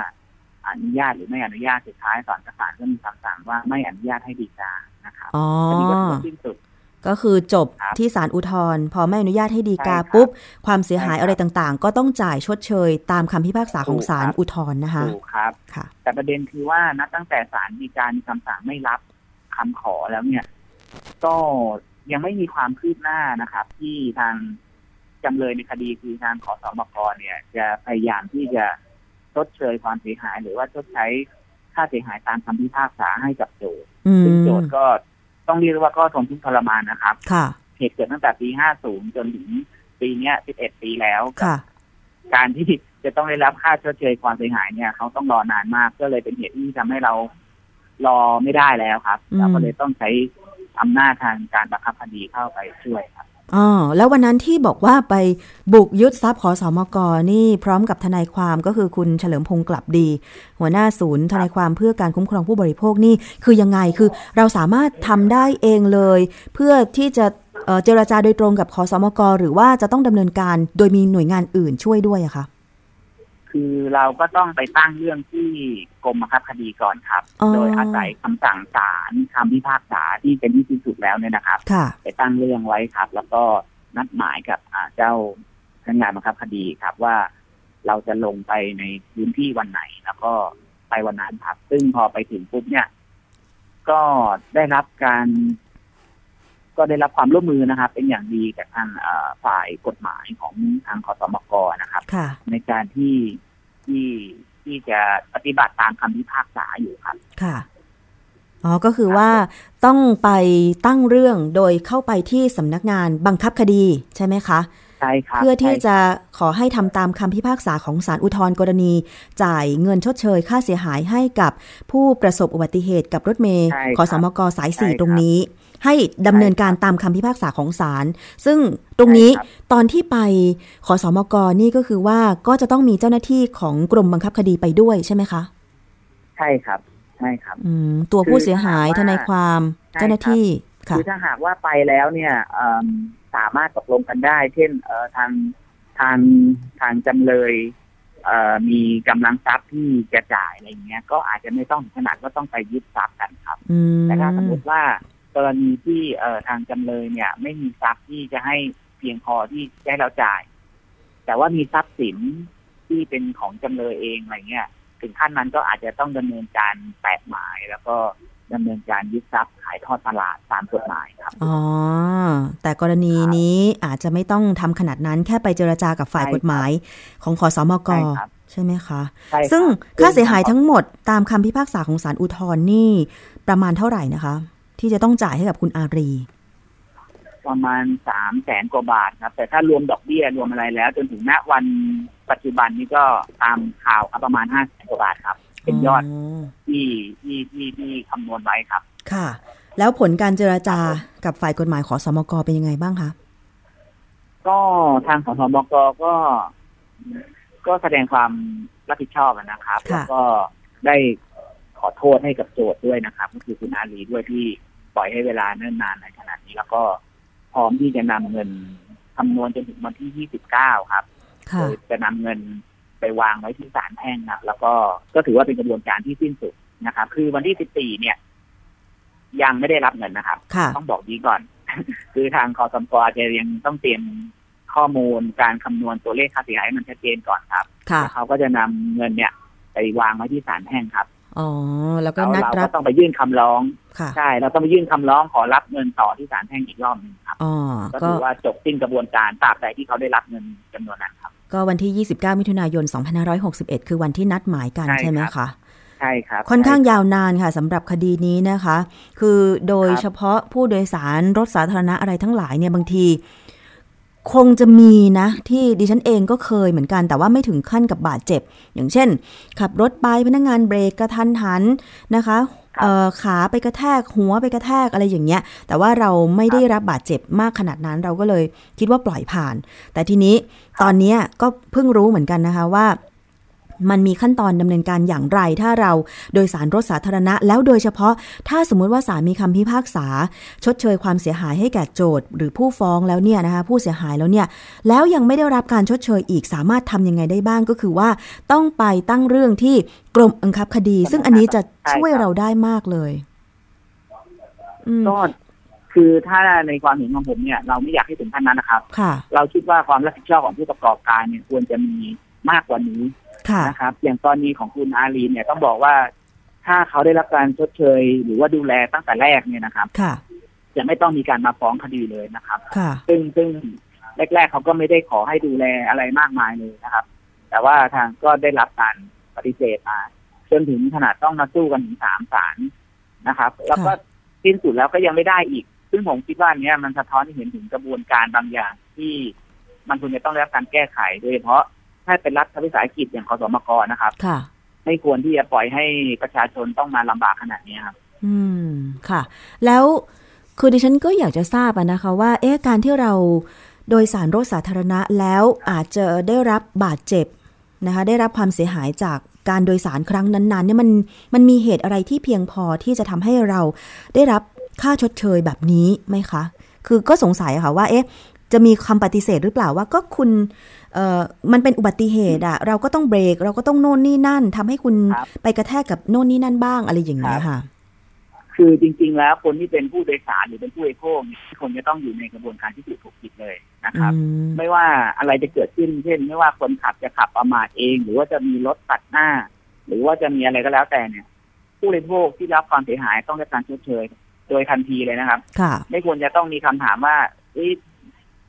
อนุญาตหรือไม่อนุญาตสุดท้ายศาลศาลก็มีคำสั่งว่าไม่อนุญาตให้ฎีกานะครับอ๋อคดีก็ถือว่าสิ้นสุด ก็คือจบครับที่ศาลอุทธรณ์พอไม่อนุญาตให้ดีกาใช่ครับปุ๊บ ความเสียหายใช่ครับอะไรต่างๆ ก็ต้องจ่ายชดเชย ตามคำพิพากษาของถูกศาลครับอุทธรณ์นะคะถูกครับค่ะ แต่ประเด็นคือว่านับตั้งแต่ศาลฎีกามีคำสั่งไม่รับคำขอแล้วเนี่ย ก็ยังไม่มีความคืบหน้านะครับ ที่ทางจำเลยในคดีคือทางขอสมกเนี่ย จะพยายามที่จะชดเชยความเสียหาย หรือว่าชดใช้ค่าเสียหายตามคำพิพากษาให้กับโจทย์อืซึ่งมโจทย์ก็ ต้องเรียกว่าก็ทนทุกข์ทรมานนะครับ ค่ะ เหตุเกิดตั้งแต่ปี 50 จนถึงปีเนี้ย 11 ปีแล้ว ค่ะ การที่จะต้องได้รับค่าชดเชยความเสียหายเนี่ย เขาต้องรอนานมาก ก็เลยเป็นเหตุที่ทำให้เรารอไม่ได้แล้วครับอืมเราก็เลยต้องใช้อำนาจทางการบังคับคดีเข้าไปช่วยครับ อ๋อแล้ววันนั้นที่บอกว่าไปบุกยึดทรัพย์ขอสอมกนี่พร้อมกับทนายความก็คือคุณเฉลิมพงศ์กลับดี หัวหน้าศูนย์ทนายความเพื่อการคุ้มครองผู้บริโภคนี่คือยังไงคือเราสามารถทำได้เองเลย เพื่อที่จะเจรจาโดยตรงกับขอสอมกหรือว่าจะต้องดำเนินการโดยมีหน่วยงานอื่นช่วยด้วยอะคะ คือเราก็ต้องไปตั้งเรื่องที่กรมบังคับคดีก่อนครับอ๋อโดยอาศัยคำสั่งศาลคำพิพากษาที่เป็นที่สิ้นสุดแล้วเนี่ยนะครับค่ะไปตั้งเรื่องไว้ครับ แล้วก็นัดหมายกับอ่าเจ้าพนักงานบังคับคดีครับว่า เราจะลงไปในพื้นที่วันไหน แล้วก็ไปวันนั้นครับ ซึ่งพอไปถึงปุ๊บเนี่ย ก็ได้รับการ ก็ได้รับความร่วมมือนะครับเป็นอย่างดีจากทางเอ่อฝ่ายกฎหมายของทางคอสมกนะครับค่ะในการที่ที่ที่จะปฏิบัติตามคำพิพากษาอยู่ครับค่ะอ๋อก็คือว่าต้องไปตั้งเรื่องโดยเข้าไปที่สำนักงานบังคับคดีใช่ไหมคะใช่ครับเพื่อที่ใช่จะขอให้ทำตามคำพิพากษาของศาลอุทธรณ์กรณี จ่ายเงินชดเชยค่าเสียหายให้กับผู้ประสบอุบัติเหตุกับรถเมย์ใช่ขอสมกสายสี่ใช่ครับตรงนี้ ให้ดำเนินการตามคำพิพากษาของศาลซึ่งตรงนี้ใช่ครับตอนที่ไปขอสมกนี่ก็คือว่าก็จะต้องมีเจ้าหน้าที่ของกรมบังคับคดีไปด้วยใช่ไหมคะ ใช่ครับใช่ครับอืมตัวผู้เสียหายคือทถ้าหากว่านายความใช่เจ้าหน้าที่ค่ะคือถ้าหากว่าไปแล้วเนี่ยเอิ่มสามารถตกลงกันได้ เช่นเอ่อทางทางทางจำเลยเอ่อมีกำลังทรัพย์ที่จะจ่ายอะไรเงี้ย ก็อาจจะไม่ต้องถึงขนาดว่าต้องไปยึดทรัพย์กันครับอืมแต่ถ้าสมมติว่า กรณีที่เอ่อทางจำเลยเนี่ย ไม่มีทรัพย์ที่จะให้เพียงพอที่จะให้เราจ่าย แต่ว่ามีทรัพย์สินที่เป็นของจำเลยเองอะไรเงี้ย ถึงขั้นนั้นก็อาจจะต้องดำเนินการแปดหมายแล้วก็ดำเนินการยึดทรัพย์ขายทอดตลาดตามกฎหมายครับครับอ๋อ แต่กรณีนี้อาจจะไม่ต้องทำขนาดนั้นแค่ไปเจรจากับฝ่ายใช่ครับกฎหมาย ของขอสมก ใช่ครับใช่ไหมคะ ใช่ครับ ซึ่งค่าเสียหายทั้งหมดตามคำพิพากษาของศาลอุทธรณ์นี่ประมาณเท่าไหร่นะคะ ที่จะต้องจ่ายให้กับคุณอารี ประมาณสามแสนกว่าบาทครับ แต่ถ้ารวมดอกเบี้ยรวมอะไรแล้ว จนถึงณวันปัจจุบันนี้ก็ตามข่าวครับประมาณห้าแสนกว่าบาทครับ เป็นยอดที่ที่ที่ที่คำนวณไว้ครับ ค่ะ แล้วผลการเจราจากับฝ่ายกฎหมายขอสมกเป็นยังไงบ้างคะก็ทางสสบกก็ก็แสดงความรับผิดชอบนะครับค่ะแล้วก็ได้ขอโทษให้กับโจทย์ด้วยนะครับ ก็คือคุณอาลีด้วยที่ ปล่อยให้เวลาเนิ่นนานในขนาดนี้ แล้วก็พร้อมที่จะนำเงินคำนวณจนถึงวันที่ 29 ครับค่ะโดยจะนำเงินไปวางไว้ที่ศาลแพ่งครับแล้วก็ก็ถือว่าเป็นกระบวนการที่สิ้นสุดนะครับ คือวันที่ 14 เนี่ย ยังไม่ได้รับเงินนะครับค่ะต้องบอกนี้ก่อน คือทางคอสมกอาจจะยังต้องเตรียมข้อมูลการคำนวณตัวเลขค่าเสียหายให้มันชัดเจนก่อนครับค่ะแล้วเขาก็จะนำเงินเนี่ย ไปวางไว้ที่ศาลแพ่งครับ อ๋อแล้วก็แล้วนัดเรารัก็บต้องไปยื่นคำร้องค่ะใช่เราต้องไปยื่นคำร้องขอรับเงินต่อที่ศาลแพ่งอีกรอบหนึงครับอ๋อก็ก็ถือว่าจบสิ้นกระบวนการตราบใดที่เขาได้รับเงินจำนวนนั้นครับ ก็วันที่ 29 มิถุนายน 2561 คือวันที่นัดหมายกันใช่ใช่ไหมครับคะใช่ครับค่อนข้างใช่ยาวนานค่ะสำหรับคดีนี้นะคะ คือโดยครับเฉพาะผู้โดยสารรถสาธารณะอะไรทั้งหลายเนี่ยบางที คงจะมีนะ ที่ดิฉันเองก็เคยเหมือนกัน แต่ว่าไม่ถึงขั้นกับบาดเจ็บ อย่างเช่น ขับรถไปพนักงานเบรกกระทันหันนะคะเอ่อขาไปกระแทกหัวไปกระแทกอะไรอย่างเงี้ย แต่ว่าเราไม่ได้รับบาดเจ็บมากขนาดนั้นเราก็เลยคิดว่าปล่อยผ่าน แต่ทีนี้ตอนเนี้ยก็เพิ่งรู้เหมือนกันนะคะว่า มันมีขั้นตอนดำเนินการอย่างไร ถ้าเราโดยสารรถสาธารณะ แล้วโดยเฉพาะถ้าสมมุติว่าศาลมีคำพิพากษา ชดเชยความเสียหายให้แก่โจทย์ หรือผู้ฟ้องแล้วเนี่ยนะคะผู้เสียหายแล้วเนี่ยแล้วยังไม่ได้รับการชดเชยอีกสามารถทำยังไงได้บ้างก็คือว่าต้องไปตั้งเรื่องที่กรมบังคับคดี ซึ่งอันนี้จะช่วยเราได้มากเลยอืมก็คือถ้าในความเห็นของผมเนี่ย เราไม่อยากให้ถึงขั้นนั้นนะครับค่ะเราคิดว่าความรับผิดชอบของผู้ประกอบการเนี่ยควรจะมีมากกว่านี้ค่ะ นะครับ อย่างตอนนี้ของคุณอารีเนี่ยต้องบอกว่า ถ้าเขาได้รับการชดเชย หรือว่าดูแลตั้งแต่แรกเนี่ยนะครับค่ะจะไม่ต้องมีการมาฟ้องคดีเลยนะครับค่ะซึ่งซึ่งแรก ๆ เขาก็ไม่ได้ขอให้ดูแลอะไรมากมายเลยนะครับ แต่ว่าทางก็ได้รับการปฏิเสธมาจนถึงขนาดต้องมาสู้กันถึงสามศาลนะครับ แล้วก็สิ้นสุดแล้วก็ยังไม่ได้อีก ซึ่งผมคิดว่าอันเนี้ยมันสะท้อนให้เห็นถึงกระบวนการบางอย่างที่มันควรจะต้องได้รับการแก้ไขโดยเฉพาะ ถ้าเป็นรัฐวิสาหกิจอย่างคสมกนะครับ ค่ะ ไม่ควรที่จะปล่อยให้ประชาชนต้องมาลำบากขนาดนี้ครับ อืมค่ะ แล้วคือดิฉันก็อยากจะทราบอะนะคะว่า เอ๊ะการที่เราโดยสารรถสาธารณะแล้วอาจจะได้รับบาดเจ็บนะคะได้รับความเสียหายจากการโดยสารครั้งนั้นๆเนี่ยมันมันมีเหตุอะไรที่เพียงพอที่จะทำให้เราได้รับค่าชดเชยแบบนี้ไหมคะ คือก็สงสัยอะค่ะว่า เอ๊ะ จะมีคำปฏิเสธหรือเปล่าว่าก็คุณเอ่อมันเป็นอุบัติเหตุอะเราก็ต้องเบรก เราก็ต้องโน่นนี่นั่นทำให้คุณครับไปกระแทกกับโน่นนี่นั่นบ้างอะไรอย่างเงี้ยค่ะ คือจริง ๆ แล้วคนที่เป็นผู้โดยสารหรือเป็นผู้บริโภคเนี่ยคนจะต้องอยู่ในกระบวนการที่ถูกถูกผิดเลยนะครับอืมไม่ว่าอะไรจะเกิดขึ้นเช่น ไม่ว่าคนขับจะขับประมาทเอง หรือว่าจะมีรถตัดหน้า หรือว่าจะมีอะไรก็แล้วแต่เนี่ย ผู้บริโภคที่รับความเสียหายต้องได้รับการชดเชยโดยทันทีเลยนะครับค่ะไม่ควรจะต้องมีคำถามว่าเอ้ย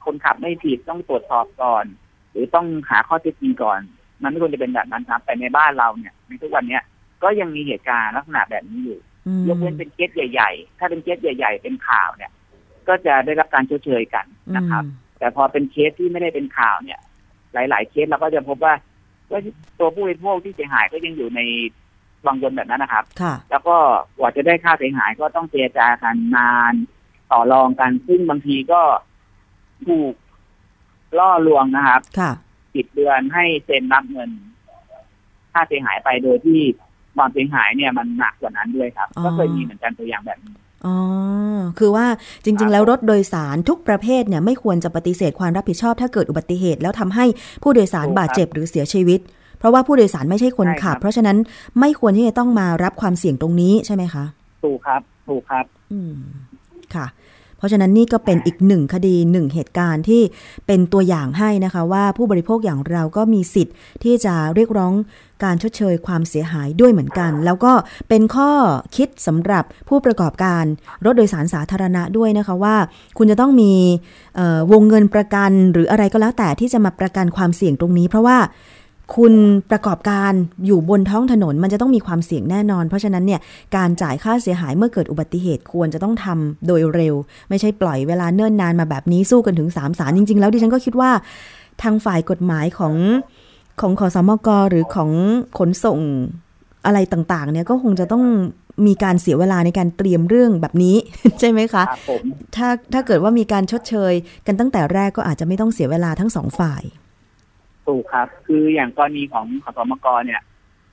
คนขับไม่ผิดต้องตรวจสอบก่อน หรือต้องหาข้อเท็จจริงก่อน มันไม่ควรจะเป็นแบบนั้นครับแต่ในบ้านเราเนี่ย ในทุกวันเนี้ยก็ยังมีเหตุการณ์ลักษณะแบบนี้อยู่อืมยกเว้นเป็นเคสใหญ่ ๆ ถ้าเป็นเคสใหญ่ ๆ เป็นข่าวเนี่ย ก็จะได้รับการชดเชยกันนะครับอืมแต่พอเป็นเคสที่ไม่ได้เป็นข่าวเนี่ย หลาย ๆ เคสเราก็จะพบว่าว่าตัวผู้บริโภคที่เสียหายก็ยังอยู่ในวังวนแบบนั้นนะครับค่ะแล้วก็กว่าจะได้ค่าเสียหายก็ต้องเจรจากันนาน ต่อรองกันซึ่งบางทีก็ ถูกล่อลวงนะครับค่ะปิดเดือนให้เซ็นรับเงิน ค่าเสียหายไปโดยที่ความเสียหายเนี่ยมันหนักกว่านั้นด้วยครับอ๋อก็เคยมีเหมือนกันตัวอย่างแบบนี้อ๋อ คือว่าจครัริงบๆแล้วรถโดยสารทุกประเภทเนี่ยไม่ควรจะปฏิเสธความรับผิดชอบถ้าเกิดอุบัติเหตุ แล้วทำให้ผู้โดยสารบาดเจ็บหรือเสียชีวิต เพราะว่าผู้โดยสารไม่ใช่คนขับ เพราะฉะนั้นไม่ควรที่จะต้องมารับความเสี่ยงตรงนี้ใช่ไหมคะ ถูกครับ ถูกครับ อืม ค่ะ เพราะฉะนั้นนี่ก็เป็นอีกหนึ่งคดีหนึ่งเหตุการณ์ที่เป็นตัวอย่างให้นะคะว่าผู้บริโภคอย่างเราก็มีสิทธิ์ที่จะเรียกร้องการชดเชยความเสียหายด้วยเหมือนกัน แล้วก็เป็นข้อคิดสำหรับผู้ประกอบการรถโดยสารสาธารณะด้วยนะคะว่า คุณจะต้องมีวงเงินประกันหรืออะไรก็แล้วแต่ที่จะมาประกันความเสี่ยงตรงนี้ เพราะว่า คุณประกอบการอยู่บนท้องถนนมันจะต้องมีความเสี่ยงแน่นอน เพราะฉะนั้นเนี่ยการจ่ายค่าเสียหายเมื่อเกิดอุบัติเหตุควรจะต้องทำโดยเร็ว ไม่ใช่ปล่อยเวลาเนิ่นนานมาแบบนี้สู้กันถึงสามศาลจริง ๆ แล้วดิฉันก็คิดว่า ทางฝ่ายกฎหมายของของขอสมกหรือของขนส่งอะไรต่างๆ เนี่ยก็คงจะต้องมีการเสียเวลาในการเตรียมเรื่องแบบนี้ ใช่ไหมคะถ้าถ้าเกิดว่ามีการชดเชย กันตั้งแต่แรกก็อาจจะไม่ต้องเสียเวลาทั้งสองฝ่าย ถูกครับ คืออย่างกรณีของขสมกเนี่ย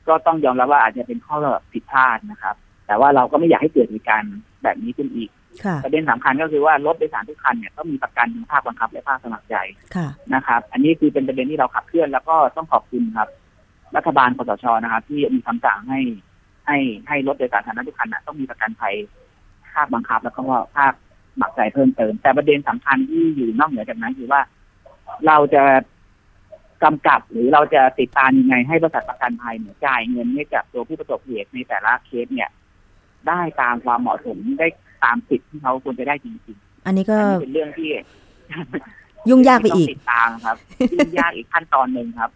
ก็ต้องยอมรับว่าอาจจะเป็นข้อผิดพลาดนะครับ แต่ว่าเราก็ไม่อยากให้เกิดเหตุการณ์แบบนี้ขึ้นอีกประเด็นสำคัญก็คือว่ารถโดยสารทุกคันเนี่ยต้องมีประกันภาคบังคับและภาคสมัครใจนะครับ อันนี้คือเป็นประเด็นที่เราขับเคลื่อนแล้วก็ต้องขอบคุณครับ รัฐบาลคสชนะครับ ที่มีคำสั่งให้ให้ให้รถโดยสารสาธารณะทุกคันต้องมีประกันภัยภาคบังคับ แล้วก็ภาคสมัครใจเพิ่มเติม แต่ประเด็นสำคัญที่อยู่นอกเหนือจากนั้นคือว่า เราจะ กำกับหรือเราจะติดตามยังไงให้บริษัทประกันภัยเนี่ยจ่ายเงินให้กับตัวผู้ประสบเหตุในแต่ละเคสเนี่ย ได้ตามความเหมาะสมได้ตามสิทธิ์ที่เขาควรจะได้จริงๆอันนี้ก็เป็นเรื่องที่ ยุ่งยากไปอีกติดตามครับยุ่งยากอีกขั้นตอนหนึ่งครับ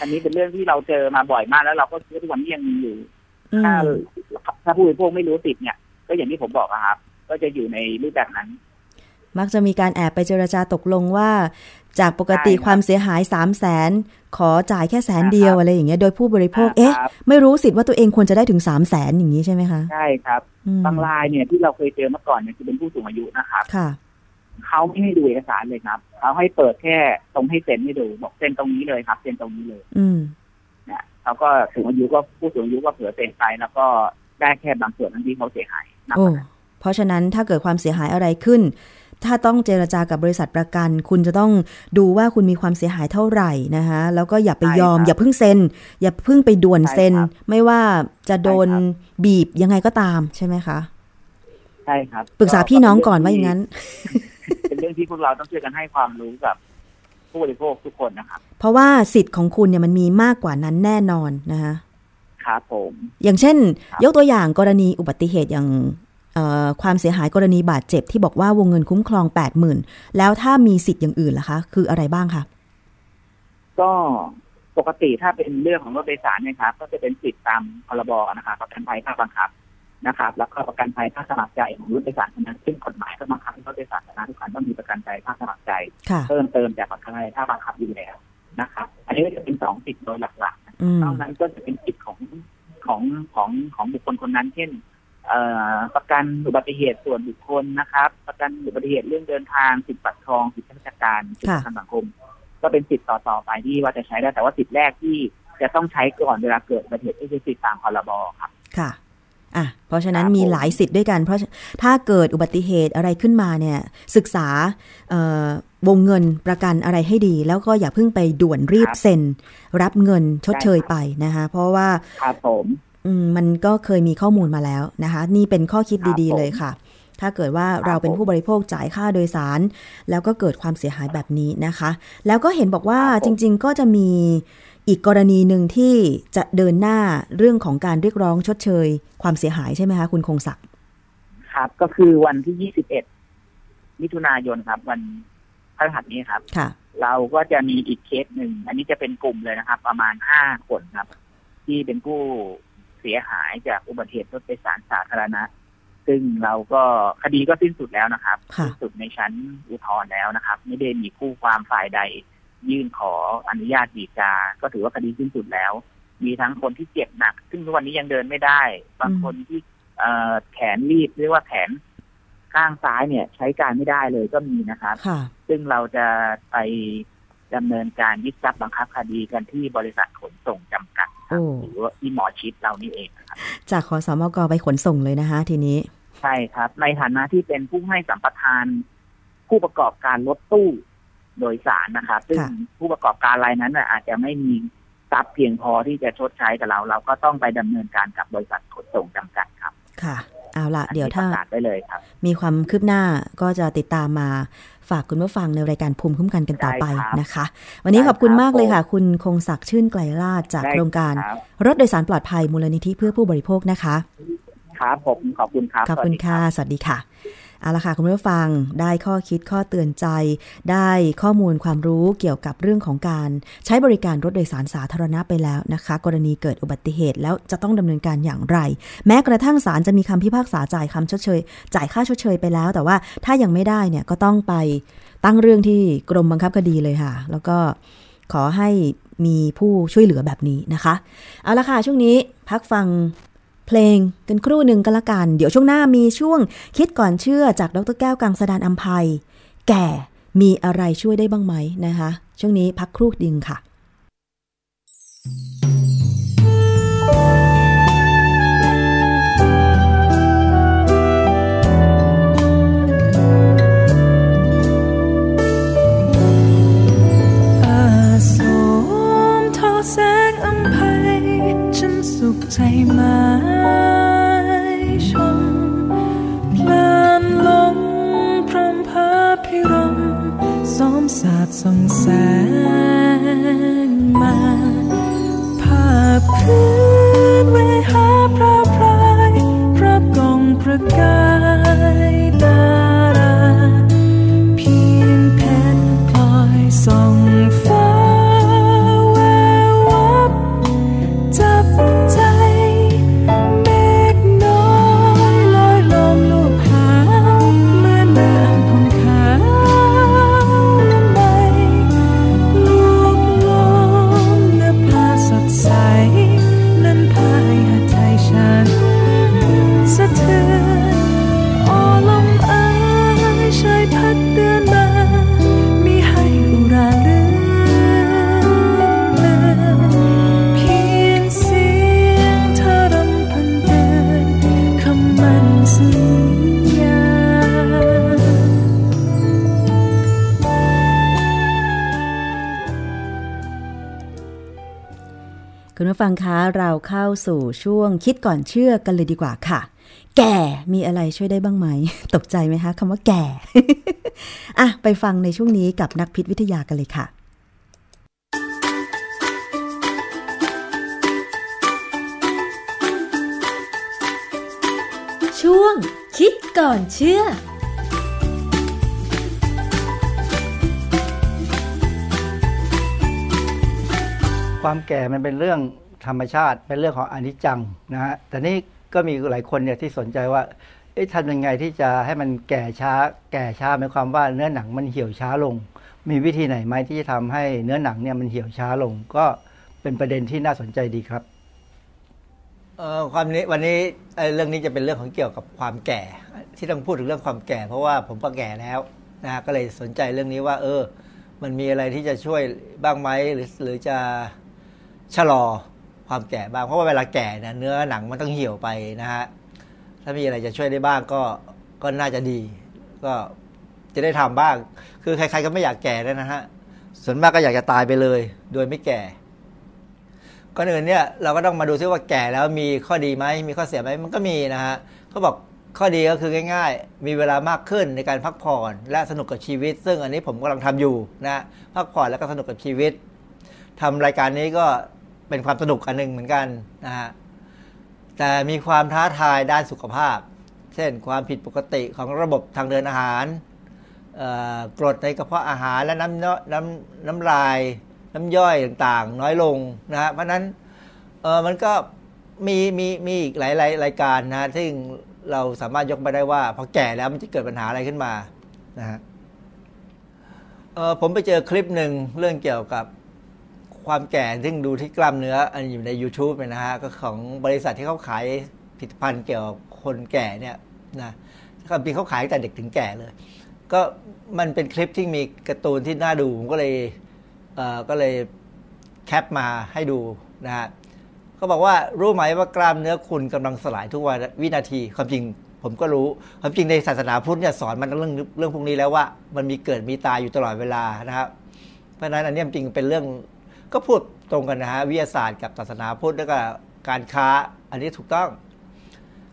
อันนี้เป็นเรื่องที่เราเจอมาบ่อยมากแล้วเราก็คิดว่าทุกวันนี้ยังมีอยู่ถ้าถ้าผู้บริโภคไม่รู้สิทธิ์เนี่ย ก็อย่างที่ผมบอกครับ ก็จะอยู่ในรูปแบบนั้น มักจะมีการแอบไปเจรจาตกลงว่า จากปกติความเสียหายสามแสนขอจ่ายแค่แสนเดียวอะไรอย่างเงี้ยโดยผู้บริโภคเอ๊ะ ไม่รู้สิทธิ์ว่าตัวเองควรจะได้ถึงสามแสนอย่างนี้ใช่ไหมคะใช่ครับบางรายเนี่ยที่เราเคยเจอเมื่อก่อนเนี่ยคือเป็นผู้สูงอายุนะครับค่ะเขาไม่ให้ดูเอกสารเลยครับเขาให้เปิดแค่ตรงให้เซ็นให้ดูบอกเซ็นตรงนี้เลยครับเซ็นตรงนี้เลย อืมเนี่ยเขาก็สูงอายุก็ผู้สูงอายุก็เผื่อเซ็นไปแล้วก็ได้แค่บางส่วนนั้นที่เขาเสียหายโอ้เพราะฉะนั้นถ้าเกิดความเสียหายอะไรขึ้น ถ้าต้องเจรจากับบริษัทประกัน คุณจะต้องดูว่าคุณมีความเสียหายเท่าไหร่นะคะแล้วก็อย่าไปยอม อย่าเพิ่งเซ็น อย่าเพิ่งไปด่วนเซ็น ไม่ว่าจะโดนบีบยังไงก็ตามใช่ไหมคะใช่ครับปรึกษาพี่น้องก่อนว่าอย่างนั้น เป็นเรื่องที่พวกเราต้องช่วยกันให้ความรู้กับผู้บริโภคทุกคนนะครับเพราะว่าสิทธิ์ของคุณเนี่ยมันมีมากกว่านั้นแน่นอนนะคะครับผม อย่างเช่น ยกตัวอย่างกรณีอุบัติเหตุอย่าง ความเสียหายกรณีบาดเจ็บที่บอกว่าวงเงินคุ้มครองแปดหมื่นแล้วถ้ามีสิทธิ์อย่างอื่นล่ะคะ คืออะไรบ้างคะก็ปกติถ้าเป็นเรื่องของรถโดยสารเนี่ยครับก็จะเป็นสิทธิ์ตามพรบนะครับประกันภัยภาคบังคับนะครับ แล้วก็ประกันภัยภาคสมัครใจของรถโดยสารนั้นซึ่งกฎหมายก็บังคับให้รถโดยสารนะทุกคันต้องมีประกันภัยภาคสมัครใจ เพิ่มเติมจากประกันภัยภาคบังคับอยู่แล้วนะครับ อันนี้ก็จะเป็นสองสิทธิ์โดยหลักๆนอกนั้นก็จะเป็นสิทธิ์ของของของของบุคคลคนนั้นเช่น ประกันอุบัติเหตุส่วนบุคคลนะครับ ประกันอุบัติเหตุเรื่องเดินทางสิทธิบัตรทองสิทธิราชการสิทธิประกันสังคม ก็เป็นสิทธิ์ต่อต่อไปที่ว่าจะใช้ได้แต่ว่าสิทธิ์แรกที่จะต้องใช้ก่อนเวลาเกิดอุบัติเหตุก็คือสิทธิ์ตามพรบครับค่ะอะเพราะฉะนั้นมีหลายสิทธิ์ด้วยกัน เพราะถ้าเกิดอุบัติเหตุอะไรขึ้นมาเนี่ย ศึกษาวงเงินประกันอะไรให้ดี แล้วก็อย่าเพิ่งไปด่วนรีบเซ็น รับเงินชดเชยไปนะคะเพราะว่าครับผม มันก็เคยมีข้อมูลมาแล้วนะคะ นี่เป็นข้อคิดดีๆเลยค่ะ ถ้าเกิดว่าเราเป็นผู้บริโภคจ่ายค่าโดยสาร แล้วก็เกิดความเสียหายแบบนี้นะคะ แล้วก็เห็นบอกว่าจริง ๆ ก็จะมีอีกกรณีหนึ่งที่จะเดินหน้าเรื่องของการเรียกร้องชดเชย ความเสียหายใช่ไหมคะ คุณคงศักดิ์ครับ ก็คือวันที่ 21 มิถุนายนครับ วันพฤหัสนี้ครับค่ะ เราก็จะมีอีกเคสหนึ่ง อันนี้จะเป็นกลุ่มเลยนะครับ ประมาณห้าคนครับ ที่เป็นผู้ เสียหายจากอุบัติเหตุรถโดยสารสาธารณะ ซึ่งเราก็คดีก็สิ้นสุดแล้วนะครับสิ้นสุดในชั้นอุทธรณ์แล้วนะครับ ไม่ได้มีคู่ความฝ่ายใด ยื่นขออนุญาตดีกา ก็ถือว่าคดีสิ้นสุดแล้ว มีทั้งคนที่เจ็บหนัก ซึ่งทุกวันนี้ยังเดินไม่ได้ บางคนที่แขนรีบเรียกว่าแขนข้างซ้ายเนี่ย ใช้การไม่ได้เลยก็มีนะครับ ซึ่งเราจะไปดำเนินการยึดทรัพย์บังคับคดีกันที่บริษัทขนส่งจำกัด หรือว่าที่หมอชิดเรานี่เองครับจากขอสมกไปขนส่งเลยนะคะ ทีนี้ ใช่ครับ ในฐานะที่เป็นผู้ให้สัมปทาน ผู้ประกอบการรถตู้โดยสารนะครับซึ่งผู้ประกอบการรายนั้นอาจจะไม่มีทรัพย์เพียงพอที่จะชดใช้กับเรา เราก็ต้องไปดำเนินการกับบริษัทขนส่งจำกัดครับ ค่ะ เอาละเดี๋ยวถ้าประกาศได้เลยครับมีความคืบหน้าก็จะติดตามมาฝากคุณผู้ฟังในรายการภูมิคุ้มกันกันต่อไปได้ครับนะคะ วันนี้ขอบคุณได้ครับมากเลยค่ะผมคุณคงศักดิ์ชื่นไกลลาดจากได้โครงการครับรถโดยสารปลอดภัยมูลนิธิเพื่อผู้บริโภคนะคะ ครับผมขอบคุณครับขอบคุณสวัสดีค่ะ สวัสดีค่ะ เอาละค่ะคุณผู้ฟังได้ข้อคิดข้อเตือนใจ ได้ข้อมูลความรู้เกี่ยวกับเรื่องของการใช้บริการรถโดยสารสาธารณะไปแล้วนะคะ กรณีเกิดอุบัติเหตุแล้วจะต้องดำเนินการอย่างไร แม้กระทั่งศาลจะมีคำพิพากษาจ่ายคำชดเชย จ่ายค่าชดเชยไปแล้ว แต่ว่าถ้ายังไม่ได้เนี่ยก็ต้องไปตั้งเรื่องที่กรมบังคับคดีเลยค่ะ แล้วก็ขอให้มีผู้ช่วยเหลือแบบนี้นะคะ เอาละค่ะช่วงนี้พักฟัง เพลงกันครู่หนึ่งกันละกัน เดี๋ยวช่วงหน้ามีช่วงคิดก่อนเชื่อจากดรแก้วกังสดานอัมภัย แก่มีอะไรช่วยได้บ้างไหมนะคะ ช่วงนี้พักครู่ดิงค่ะอาสมทอแสงอำไพฉันสุขใจมา อม สู่ช่วงคิดก่อนเชื่อกันเลยดีกว่าค่ะ แก่มีอะไรช่วยได้บ้างไหม ตกใจไหมคะคำว่าแก่อะไปฟังในช่วงนี้กับนักพิษวิทยากันเลยค่ะช่วงคิดก่อนเชื่อ ความแก่มันเป็นเรื่อง ธรรมชาติเป็นเรื่องของอนิจจังนะฮะแต่นี่ก็มีหลายคนเนี่ยที่สนใจว่าเอ๊ะทำยังไงที่จะให้มันแก่ช้า แก่ช้าหมายความว่าเนื้อหนังมันเหี่ยวช้าลง มีวิธีไหนไหมที่จะทำให้เนื้อหนังเนี่ยมันเหี่ยวช้าลง ก็เป็นประเด็นที่น่าสนใจดีครับเอ่อความนี้วันนี้เรื่องนี้จะเป็นเรื่องของเกี่ยวกับความแก่ ที่ต้องพูดถึงเรื่องความแก่ เพราะว่าผมก็แก่แล้วนะฮะก็เลยสนใจเรื่องนี้ว่า เออ มันมีอะไรที่จะช่วยบ้างไหมหรือหรือจะชะลอ ความแก่บ้าง เพราะว่าเวลาแก่เนี่ยเนื้อหนังมันต้องเหี่ยวไปนะฮะถ้ามีอะไรจะช่วยได้บ้างก็ก็น่าจะดี ก็จะได้ทำบ้าง คือใครๆก็ไม่อยากแก่แล้วนะฮะส่วนมากก็อยากจะตายไปเลย โดยไม่แก่ก่อนอื่นเนี่ยเราก็ต้องมาดูซิว่าแก่แล้วมีข้อดีไหมมีข้อเสียไหมมันก็มีนะฮะเขาบอกข้อดีก็คือง่าย ๆ มีเวลามากขึ้นในการพักผ่อนและสนุกกับชีวิต ซึ่งอันนี้ผมกำลังทำอยู่นะพักผ่อนแล้วก็สนุกกับชีวิตทำรายการนี้ก็ เป็นความสนุกอันหนึ่งเหมือนกันนะฮะแต่มีความท้าทายด้านสุขภาพ เช่นความผิดปกติของระบบทางเดินอาหารกรดในกระเพาะอาหารและน้ำน้ำน้ำลายน้ำย่อยต่างๆ น้อยลงนะฮะเพราะนั้นเออมันก็มีมีมีอีกหลายรายรายการนะซึ่งเราสามารถยกมาได้ว่าพอแก่แล้วมันจะเกิดปัญหาอะไรขึ้นมานะฮะผมไปเจอคลิปหนึ่งเรื่องเกี่ยวกับ ความแก่ซึ่งดูที่กล้ามเนื้ออันอยู่ใน YouTube เนี่ยนะฮะก็ของบริษัทที่เขาขายผลิตภัณฑ์เกี่ยวกับคนแก่เนี่ยนะความจริงเขาขายตั้งแต่เด็กถึงแก่เลย ก็มันเป็นคลิปที่มีการ์ตูนที่น่าดูผมก็เลยเอ่อก็เลยแคปมาให้ดูนะฮะเขาบอกว่ารู้ไหมว่ากล้ามเนื้อคุณกำลังสลายทุกวันวินาทีความจริงผมก็รู้ความจริงในศาสนาพุทธเนี่ยสอนมันเรื่องเรื่องพวกนี้แล้วว่า มันมีเกิดมีตายอยู่ตลอดเวลานะครับเพราะฉะนั้นอันนี้จริงเป็นเรื่อง ก็พูดตรงกันนะฮะวิทยาศาสตร์กับศาสนาพุทธแล้วก็การค้าอันนี้ถูกต้อง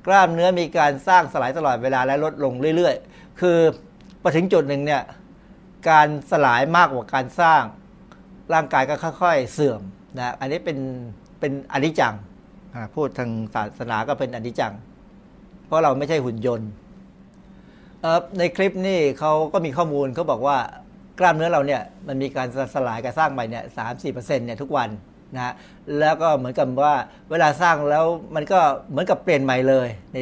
กล้ามเนื้อมีการสร้างสลายตลอดเวลาและลดลงเรื่อยๆ คือพอถึงจุดหนึ่งเนี่ยการสลายมากกว่าการสร้างร่างกายก็ค่อยๆเสื่อมนะอันนี้เป็นเป็นอนิจจังพูดทางศาสนาก็เป็นอนิจจัง เพราะเราไม่ใช่หุ่นยนต์ในคลิปนี่เขาก็มีข้อมูลเขาบอกว่า กล้ามเนื้อเราเนี่ยมันมีการสลายการสร้างใหม่เนี่ยสามสี่เปอร์เซ็นต์เนี่ยทุกวันนะฮะแล้วก็เหมือนกับว่าเวลาสร้างแล้วมันก็เหมือนกับเปลี่ยนใหม่เลย ใน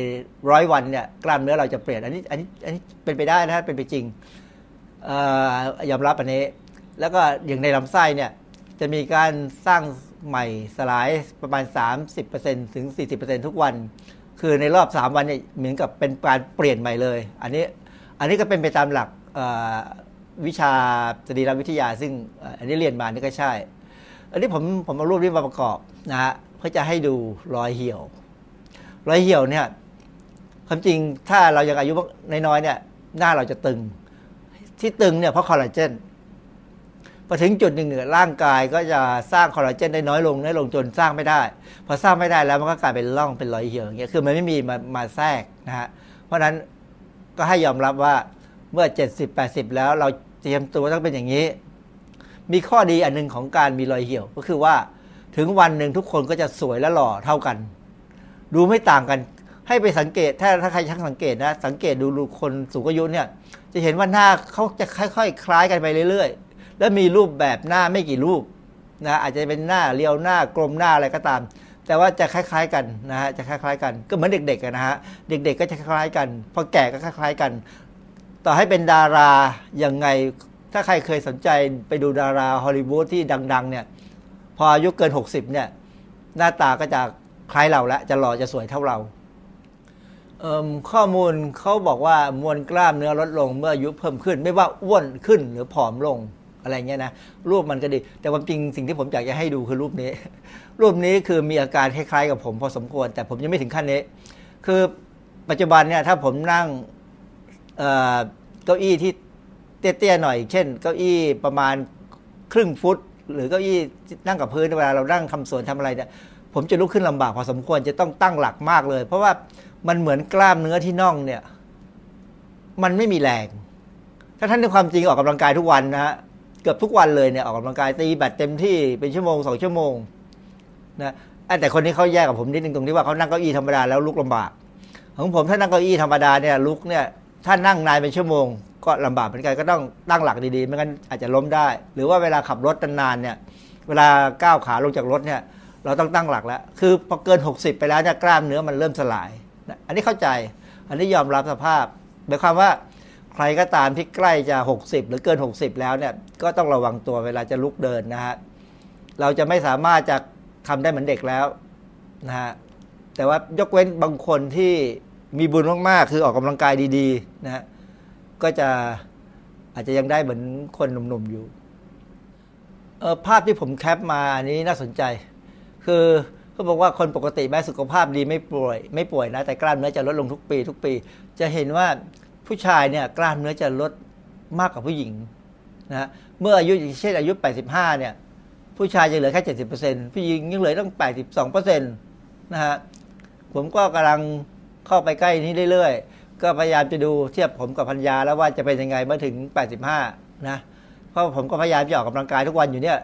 ร้อยวันเนี่ยกล้ามเนื้อเราจะเปลี่ยนอันนี้อันนี้อันนี้เป็นไปได้นะฮะเป็นไปจริงออยอมรับอันนี้ แล้วก็อย่างในลำไส้เนี่ยจะมีการสร้างใหม่สลายประมาณ 30%ถึง 40%ทุกวัน คือในรอบ 3 วันเนี่ยเหมือนกับเป็นการเปลี่ยนใหม่เลย อันนี้อันนี้ก็เป็นไปตามหลัก วิชาสรีรวิทยา ซึ่งอันนี้เรียนมานี่ก็ใช่ อันนี้ผมผมเอารูปนี้มาประกอบนะฮะเพื่อจะให้ดูรอยเหี่ยว รอยเหี่ยวเนี่ยความจริงถ้าเรายังอายุน้อยๆเนี่ยหน้าเราจะตึง ที่ตึงเนี่ยเพราะคอลลาเจนพอถึงจุดหนึ่งร่างกายก็จะสร้างคอลลาเจนได้น้อยลงน้อยลงจนสร้างไม่ได้ พอสร้างไม่ได้แล้วมันก็กลายเป็นร่องเป็นรอยเหี่ยวอย่างเงี้ยคือมันไม่มีมามาแทรกนะฮะเพราะฉะนั้นก็ให้ยอมรับว่าเมื่อ 70 80 แล้วเรา เตรียมตัวต้องเป็นอย่างนี้ มีข้อดีอันหนึ่งของการมีรอยเหี่ยว ก็คือว่าถึงวันหนึ่งทุกคนก็จะสวยและหล่อเท่ากัน ดูไม่ต่างกัน ให้ไปสังเกต ถ้าถ้าใครช่างสังเกตนะ สังเกตดูดูคนสูงอายุเนี่ย จะเห็นว่าหน้าเขาจะค่อย ๆ คล้ายกันไปเรื่อย ๆ แล้วมีรูปแบบหน้าไม่กี่รูปนะอาจจะเป็นหน้าเรียวหน้ากลมหน้าอะไรก็ตาม แต่ว่าจะคล้าย ๆ กันนะฮะจะคล้าย ๆ กันก็เหมือนเด็กๆนะฮะเด็ก ๆ ก็จะคล้ายกันพอแก่ก็คล้าย ๆ กัน ต่อให้เป็นดารายังไง ถ้าใครเคยสนใจไปดูดาราฮอลลีวูดที่ดัง ๆ เนี่ย พออายุเกิน 60 เนี่ย หน้าตาก็จะคล้ายเราแล้วจะหล่อจะสวยเท่าเราเข้อมูลเขาบอกว่ามวลกล้ามเนื้อลดลงเมื่ออายุเพิ่มขึ้น ไม่ว่าอ้วนขึ้นหรือผอมลงอะไรเงี้ยนะรูปมันก็ดี แต่ความจริงสิ่งที่ผมอยากจะให้ดูคือรูปนี้ รูปนี้คือมีอาการคล้ายๆกับผมพอสมควร แต่ผมยังไม่ถึงขั้นนี้ คือปัจจุบันเนี่ยถ้าผมนั่ง เออเก้าอี้ที่เตี้ยๆหน่อย เช่น เก้าอี้ประมาณครึ่งฟุต หรือเก้าอี้นั่งกับพื้นเวลาเรานั่งทำสวนทำอะไรเนี่ยผมจะลุกขึ้นลำบากพอสมควรจะต้องตั้งหลักมากเลย เพราะว่ามันเหมือนกล้ามเนื้อที่น่องเนี่ย มันไม่มีแรง ถ้าท่านในความจริงออกกำลังกายทุกวันนะฮะเกือบทุกวันเลยเนี่ยออกกำลังกายตีแบตเต็มที่เป็นชั่วโมงสองชั่วโมงนะแต่คนนี้เขาแยกกับผมนิดนึงตรงที่ว่าเขานั่งเก้าอี้ธรรมดาแล้วลุกลำบากของผมถ้านั่งเก้าอี้ธรรมดาเนี่ยลุกเนี่ย ถ้านั่งนานเป็นชั่วโมง ก็ลำบากเหมือนกันก็ต้องตั้งหลักดีๆไม่งั้นอาจจะล้มได้ หรือว่าเวลาขับรถนานๆเนี่ยเวลาก้าวขาลงจากรถเนี่ยเราต้องตั้งหลักแล้ว คือพอเกิน 60 ไปแล้วเนี่ยกล้ามเนื้อมันเริ่มสลาย อันนี้เข้าใจ อันนี้ยอมรับสภาพหมายความว่าใครก็ตามที่ใกล้จะ 60 หรือเกิน 60 แล้วเนี่ยก็ต้องระวังตัวเวลาจะลุกเดินนะฮะเราจะไม่สามารถจะทำได้เหมือนเด็กแล้วนะฮะแต่ว่ายกเว้นบางคนที่ มีบุญมากๆ คือออกกำลังกายดีๆ นะฮะก็จะอาจจะยังได้เหมือนคนหนุ่มๆอยู่เออภาพที่ผมแคปมาอันนี้น่าสนใจ คือเขาบอกว่าคนปกติแม้สุขภาพดีไม่ป่วย ไม่ป่วยนะแต่กล้ามเนื้อจะลดลงทุกปี ทุกปี จะเห็นว่าผู้ชายเนี่ยกล้ามเนื้อจะลดมากกว่าผู้หญิงนะฮะเมื่ออายุเช่นอายุ 85 เนี่ย ผู้ชายจะเหลือแค่ 70%ผู้หญิงยังเหลือตั้ง82%นะฮะผมก็กำลัง เข้าไปใกล้นี้เรื่อยๆ ก็พยายามจะดูเทียบผมกับพัญญาแล้วว่าจะเป็นยังไงเมื่อถึง 85 นะเพราะผมก็พยายามจะออกกำลังกายทุกวันอยู่เนี่ย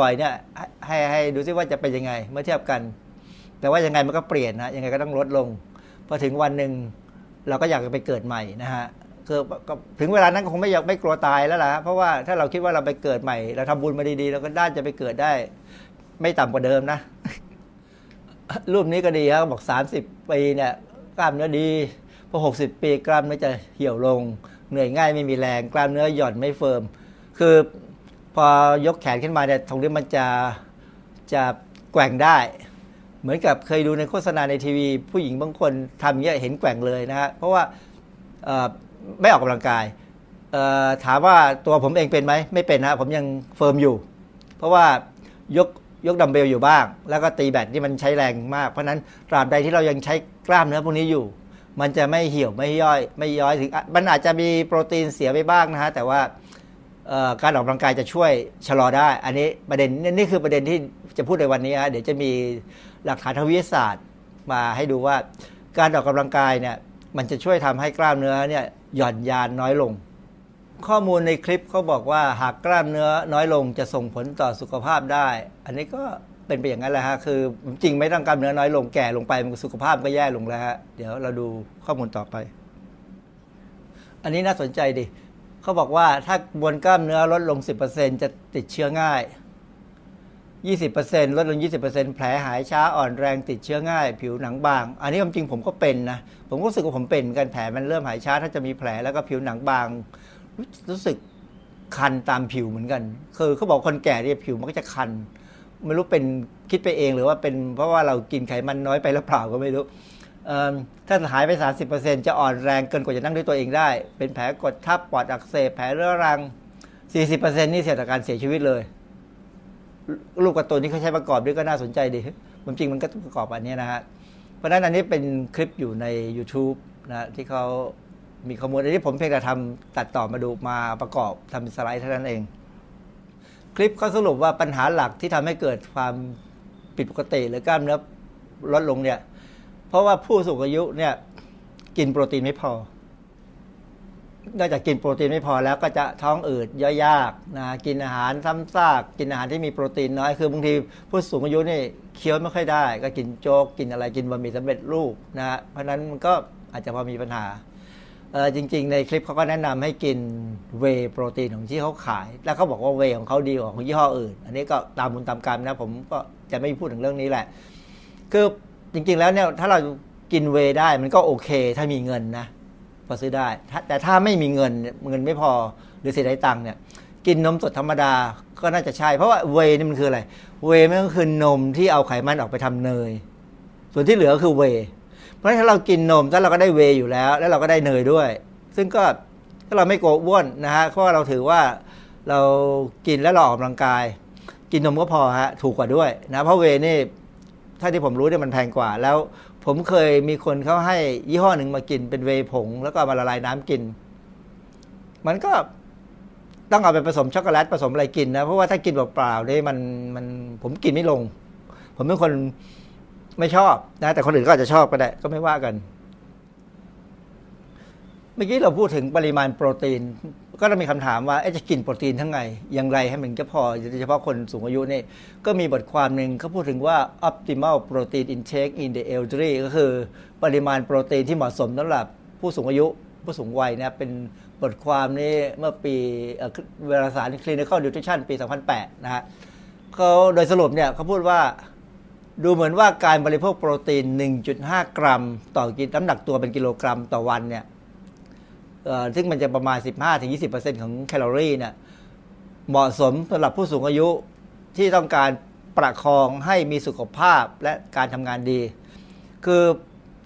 บ่อยๆเนี่ยให้ให้ดูซิว่าจะเป็นยังไงเมื่อเทียบกัน แต่ว่ายังไงมันก็เปลี่ยนนะยังไงก็ต้องลดลงพอถึงวันหนึ่งเราก็อยากจะไปเกิดใหม่นะฮะคือถึงเวลานั้นก็คงไม่อยากไม่กลัวตายแล้วล่ะเพราะว่าถ้าเราคิดว่าเราไปเกิดใหม่ เราทำบุญมาดีๆเราก็ด้านจะไปเกิดได้ ไม่ต่ำกว่าเดิมนะ รูปนี้ก็ดีครับบอก30ปีเนี่ย กล้ามเนื้อดีพอ 60 ปีกล้ามเนื้อจะเหี่ยวลง เหนื่อยง่ายไม่มีแรง กล้ามเนื้อหย่อนไม่เฟิร์ม คือพอยกแขนขึ้นมาเนี่ยตรงนี้มันจะจะแกว่งได้ เหมือนกับเคยดูในโฆษณาในทีวี ผู้หญิงบางคนทำเงี้ยเห็นแกว่งเลยนะฮะเพราะว่าไม่ออกกำลังกายถามว่าตัวผมเองเป็นไหมไม่เป็นนะผมยัง firm อยู่ เพราะว่ายก ยกดัมเบลอยู่บ้าง แล้วก็ตีแบตที่มันใช้แรงมาก เพราะนั้นตราบใดที่เรายังใช้กล้ามเนื้อพวกนี้อยู่ มันจะไม่เหี่ยวไม่ย่อย ไม่ย้อยถึง มันอาจจะมีโปรตีนเสียไปบ้างนะฮะ แต่ว่าการออกกำลังกายจะช่วยชะลอได้ อันนี้ประเด็นนี่คือประเด็นที่จะพูดในวันนี้ฮะเดี๋ยวจะมีหลักฐานทางวิทยาศาสตร์มาให้ดูว่าการออกกำลังกายเนี่ยมันจะช่วยทำให้กล้ามเนื้อเนี่ยหย่อนยานน้อยลง ข้อมูลในคลิปเขาบอกว่าหากกล้ามเนื้อน้อยลงจะส่งผลต่อสุขภาพได้ อันนี้ก็เป็นไปอย่างนั้นแหละฮะคือจริงไม่ต้องกล้ามเนื้อน้อยลงแก่ลงไปมันสุขภาพก็แย่ลงแล้วฮะเดี๋ยวเราดูข้อมูลต่อไป อันนี้น่าสนใจดิเขาบอกว่าถ้ามวลกล้ามเนื้อลดลง 10%จะติดเชื้อง่าย 20%ลดลง 20%แผลหายช้าอ่อนแรงติดเชื้อง่าย ผิวหนังบาง อันนี้ความจริงผมก็เป็นนะ ผมก็รู้สึกว่าผมเป็นกันแผลมันเริ่มหายช้า ถ้าจะมีแผลแล้วก็ผิวหนังบาง รู้สึกคันตามผิวเหมือนกัน คือเขาบอกคนแก่เนี่ยผิวมันก็จะคัน ไม่รู้เป็นคิดไปเองหรือว่าเป็นเพราะว่าเรากินไขมันน้อยไปหรือเปล่าก็ไม่รู้ถ้าหายไป 30%จะอ่อนแรงเกินกว่าจะนั่งด้วยตัวเองได้ เป็นแผลกดทับปอดอักเสบแผลเรื้อรัง 40%นี่เสี่ยงต่อการเสียชีวิตเลยรูปกร์ตูนที่เขาใช้ประกอบด้วยก็น่าสนใจดีมันจริงมันก็ประกอบอันนี้นะฮะ เพราะฉะนั้นอันนี้เป็นคลิปอยู่ใน YouTube นะที่เขา มีข้อมูลอันนี้ผมเพียงแต่ทำตัดต่อมาดูมาประกอบทำสไลด์เท่านั้นเอง คลิปเขาสรุปว่าปัญหาหลักที่ทำให้เกิดความผิดปกติหรือกล้ามเนื้อลดลงเนี่ย เพราะว่าผู้สูงอายุเนี่ยกินโปรตีนไม่พอนอกจากกินโปรตีนไม่พอแล้วก็จะท้องอืดย่อยยากนะกินอาหารซ้ำซากกินอาหารที่มีโปรตีนน้อยคือบางทีผู้สูงอายุนี่เคี้ยวไม่ค่อยได้ ก็กินโจ๊กกินอะไรกินบะหมี่สำเร็จรูปนะฮะเพราะนั้นมันก็อาจจะพอมีปัญหา จริง ๆ ในคลิปเขาก็แนะนำให้กินเวโปรตีนของที่เขาขาย แล้วเขาบอกว่าเวของเขาดีกว่าของยี่ห้ออื่น อันนี้ก็ตามบุญตามกรรมนะผมก็จะไม่พูดถึงเรื่องนี้แหละ คือจริง ๆ แล้วเนี่ยถ้าเรากินเวได้มันก็โอเค ถ้ามีเงินนะพอซื้อได้ แต่ถ้าไม่มีเงินเงินไม่พอหรือเสียดายตังค์เนี่ยกินนมสดธรรมดาก็น่าจะใช่ เพราะว่าเวนี่มันคืออะไร เวมันก็คือนมที่เอาไขมันออกไปทำเนย ส่วนที่เหลือคือเว ราะฉะนั้นถ้าเรากินนมถ้าเราก็ได้เวอยู่แล้ว แล้วเราก็ได้เนยด้วย ซึ่งก็ถ้าเราไม่โกอ้วนนะฮะเพราะว่าเราถือว่าเรากินแล้วเราออกกำลังกาย กินนมก็พอฮะถูกกว่าด้วยนะเพราะเวนี่ถ้าที่ผมรู้เนี่ยมันแพงกว่า แล้วผมเคยมีคนเขาให้ยี่ห้อหนึ่งมากินเป็นเวผง แล้วก็มาละลายน้ำกิน มันก็ต้องเอาไปผสมช็อกโกแลตผสมอะไรกินนะเพราะว่าถ้ากินเปล่าๆเนี่ยมันมันผมกินไม่ลง ผมเป็นคน ไม่ชอบนะ แต่คนอื่นก็อาจจะชอบก็ได้ ก็ไม่ว่ากัน เมื่อกี้เราพูดถึงปริมาณโปรตีน ก็ต้องมีคำถามว่าจะกินโปรตีนทั้งไง อย่างไรให้มันจะพอโดยเฉพาะคนสูงอายุนี่ก็มีบทความหนึ่งเขาพูดถึงว่า optimal protein intake in the elderly ก็คือ ปริมาณโปรตีนที่เหมาะสมสำหรับผู้สูงอายุผู้สูงวัยนะเป็นบทความนี้เมื่อปีเอ่อเวลาสาร clinical nutrition ปี 2008 นะฮะเขาโดยสรุปเนี่ยเขาพูดว่า ดูเหมือนว่าการบริโภคโปรตีน 1.5 กรัม ต่อกินน้ำหนักตัวเป็นกิโลกรัมต่อวันเนี่ยซึ่งมันจะประมาณ 15-20%ของแคลอรี่เนี่ยเหมาะสมสำหรับผู้สูงอายุที่ต้องการประคองให้มีสุขภาพและการทำงานดี คือ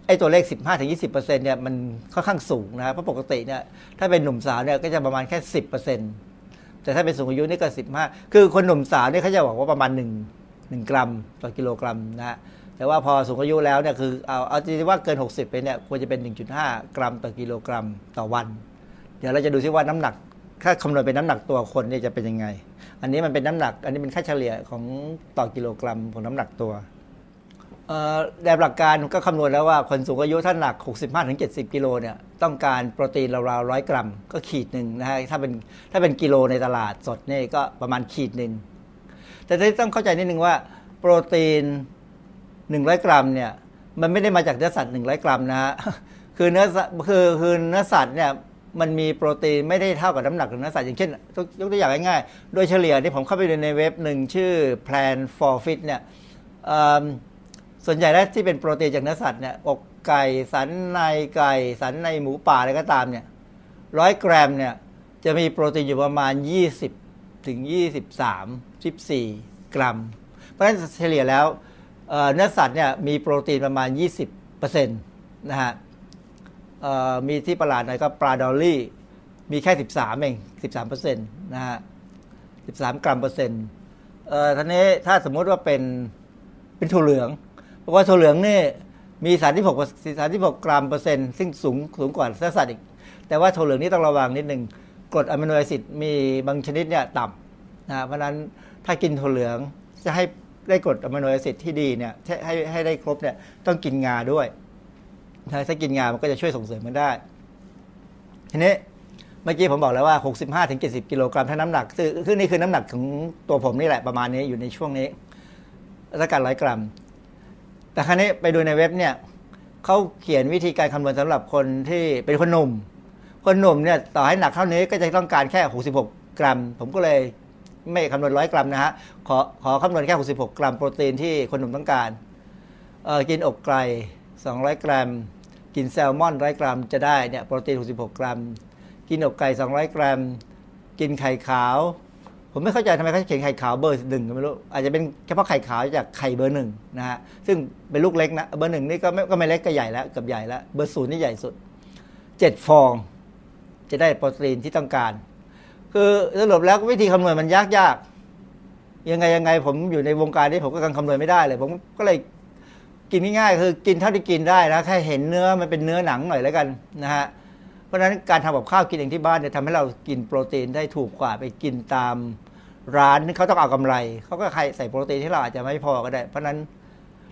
ไอ้ตัวเลข 15-20%เนี่ยมันค่อนข้างสูงนะครับเพราะปกติเนี่ยถ้าเป็นหนุ่มสาวเนี่ยก็จะประมาณแค่ 10%แต่ถ้าเป็นสูงอายุนี่ก็ 15 คือคนหนุ่มสาวเนี่ยเขาจะบอกว่าประมาณ1 1 กรัมต่อกิโลกรัมนะฮะแต่ว่าพอสูงอายุแล้วเนี่ยคือเอาเอาจริงๆว่าเกิน 60 ไปเนี่ยควรจะเป็น 1.5 กรัมต่อกิโลกรัมต่อวัน เดี๋ยวเราจะดูซิว่าน้ำหนักถ้าคำนวณเป็นน้ำหนักตัวคนเนี่ยจะเป็นยังไง อันนี้มันเป็นน้ำหนัก อันนี้เป็นค่าเฉลี่ยของต่อกิโลกรัมของน้ำหนักตัวแบบหลักการก็คำนวณแล้วว่าคนสูงอายุถ้าหนัก 65-70 กิโลเนี่ยต้องการโปรตีนราวๆร้อยกรัม ก็ขีดหนึ่งนะฮะถ้าเป็นถ้าเป็นกิโลในตลาดสดเนี่ยก็ประมาณขีดหนึ่ง แต่ที่ต้องเข้าใจนิดนึงว่า โปรตีน 100 กรัมเนี่ยมันไม่ได้มาจากเนื้อสัตว์100 กรัมนะฮะคือเนื้อสัตว์คือคือเนื้อสัตว์เนี่ยมันมีโปรตีนไม่ได้เท่ากับน้ำหนักของเนื้อสัตว์อย่างเช่นยกตัวอย่างง่ายๆ โดยเฉลี่ยที่ผมเข้าไปดูในเว็บหนึ่งชื่อ Plan for Fit เนี่ยส่วนใหญ่แล้วที่เป็นโปรตีนจากเนื้อสัตว์เนี่ยอกไก่สันในไก่สันในหมูปลาอะไรก็ตามเนี่ยร้อยกรัมเนี่ยจะมีโปรตีนอยู่ประมาณ 20 ถึง 23 14 กรัม เพราะฉะนั้นเฉลี่ยแล้วเนื้อสัตว์เนี่ยมีโปรตีนประมาณ 20%นะฮะเอ่อมีที่ประหลาดหน่อยก็ปลาดอลลี่มีแค่ 13 เอง 13%นะฮะ 13 กรัมเปอร์เซ็นต์เอ่อทีนี้ถ้าสมมุติว่าเป็นเป็นถั่วเหลือง เพราะว่าถั่วเหลืองนี่มี36 36 กรัมเปอร์เซ็นต์ซึ่งสูงสูงกว่าเนื้อสัตว์อีก แต่ว่าถั่วเหลืองนี่ต้องระวังนิดนึงกรด amino acid มีบางชนิดเนี่ยต่ำนะเพราะฉะนั้น ถ้ากินถั่วเหลืองจะให้ได้กรด amino acid ที่ดีเนี่ยให้ให้ได้ครบเนี่ยต้องกินงาด้วยถ้ากินงา มันก็จะช่วยส่งเสริมมันได้ ทีนี้เมื่อกี้ผมบอกแล้วว่า 65ถึง70กิโลกรัมถ้าน้ำหนักคือคือนี่คือน้ำหนักของตัวผมนี่แหละประมาณนี้อยู่ในช่วงนี้ถ้าการร้อยกรัม แต่ครั้นี้ไปดูในเว็บเนี่ยเขาเขียนวิธีการคำนวณสำหรับคนที่เป็นคนหนุ่ม คนหนุ่มเนี่ยต่อให้หนักเท่านี้ก็จะต้องการแค่ 66 กรัม ผมก็เลย ไม่คำนวณร้อยกรัมนะฮะขอขอคำนวณแค่ 66 กรัมโปรตีนที่คนหนุ่มต้องการเออกินอกไก่ 200 กรัม กินแซลมอนร้อยกรัมจะได้เนี่ยโปรตีน 66 กรัม กินอกไก่ 200 กรัม กินไข่ขาว ผมไม่เข้าใจทำไมเขาเขียนไข่ขาวเบอร์หนึ่งก็ไม่รู้อาจจะเป็นเฉพาะไข่ขาวจากไข่เบอร์หนึ่งนะฮะซึ่งเป็นลูกเล็กนะเบอร์หนึ่งนี่ก็ไม่ก็ไม่เล็กก็ใหญ่แล้วเกือบใหญ่แล้วเบอร์ศูนย์นี่ใหญ่สุดเจ็ดฟองจะได้โปรตีนที่ต้องการ คือสรุปแล้ววิธีคำนวณมันยากยากยังไงยังไงผมอยู่ในวงการนี้ผมก็กำลังคำนวณไม่ได้เลย ผมก็เลยกินง่ายๆคือกินเท่าที่กินได้นะแค่เห็นเนื้อมันเป็นเนื้อหนังหน่อยแล้วกันนะฮะเพราะฉะนั้นการทำกับข้าวกินเองที่บ้านจะทำให้เรากินโปรตีนได้ถูกกว่าไปกินตามร้านที่เขาต้องเอากำไรเขาก็ใครใส่โปรตีนที่เราอาจจะไม่พอก็ได้ เพราะนั้น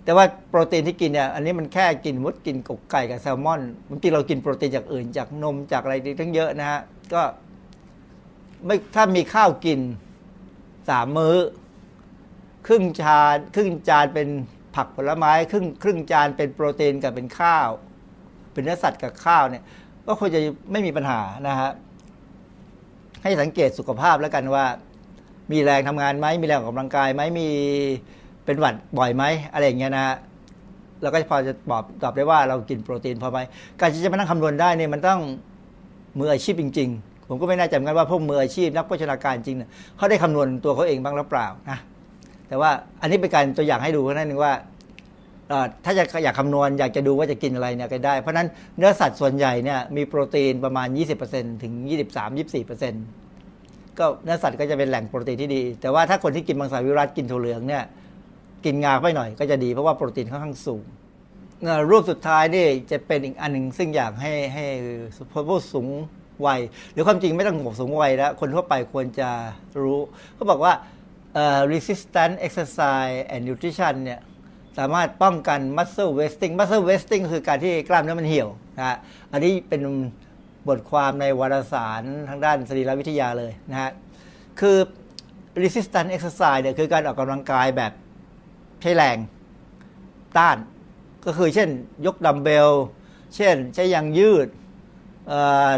แต่ว่าโปรตีนที่กินเนี่ยอันนี้มันแค่กินมุดกินกกไก่กับแซลมอนบางทีเรากินโปรตีนจากอื่นจากนมจากอะไรทั้งเยอะนะฮะก็ ไม่ถ้ามีข้าวกินสามมื้อ ครึ่งจานครึ่งจานเป็นผักผลไม้ครึ่งครึ่งจานเป็นโปรตีนกับเป็นข้าว เป็นเนื้อสัตว์กับข้าวเนี่ย ก็ควรจะไม่มีปัญหานะฮะให้สังเกตสุขภาพแล้วกันว่า มีแรงทำงานไหมมีแรงออกกำลังกายไหมมีเป็นหวัดบ่อยไหมอะไรอย่างเงี้ยนะฮะเราก็พอจะตอบตอบได้ว่าเรากินโปรตีนพอไหมการที่จะมานั่งคำนวณได้เนี่ยมันต้องมืออาชีพจริง ๆ ผมก็ไม่แน่ใจเหมือนกันว่าพวกมืออาชีพนักโภชนาการจริงเนี่ยเขาได้คำนวณตัวเขาเองบ้างหรือเปล่านะแต่ว่าอันนี้เป็นการตัวอย่างให้ดูแค่นั้นเองว่าถ้าจะอยากคำนวณอยากจะดูว่าจะกินอะไรเนี่ยก็ได้ เพราะนั้นเนื้อสัตว์ส่วนใหญ่เนี่ยมีโปรตีนประมาณ 20%ถึง 23-24%ก็เนื้อสัตว์ก็จะเป็นแหล่งโปรตีนที่ดี แต่ว่าถ้าคนที่กินมังสวิรัตกินถั่วเหลืองเนี่ยกินงาไปหน่อยก็จะดีเพราะว่าโปรตีนค่อนข้างสูงรูปสุดท้ายนี่จะเป็นอีกอันหนึ่งซึ่งอยากให้ให้ผู้สูง วัย หรือความจริงไม่ต้องบอกสูงวัยแล้ว คนทั่วไปควรจะรู้เขาบอกว่า resistant exercise and nutrition เนี่ยสามารถป้องกัน muscle wasting muscle wasting คือการที่กล้ามเนื้อมันเหี่ยวนะฮะอันนี้เป็นบทความในวารสารทางด้านสรีรวิทยาเลยนะฮะคือ resistant exercise เนี่ยคือการออกกำลังกายแบบใช้แรงต้าน ก็คือเช่นยกดัมเบล เช่นใช้ยางยืด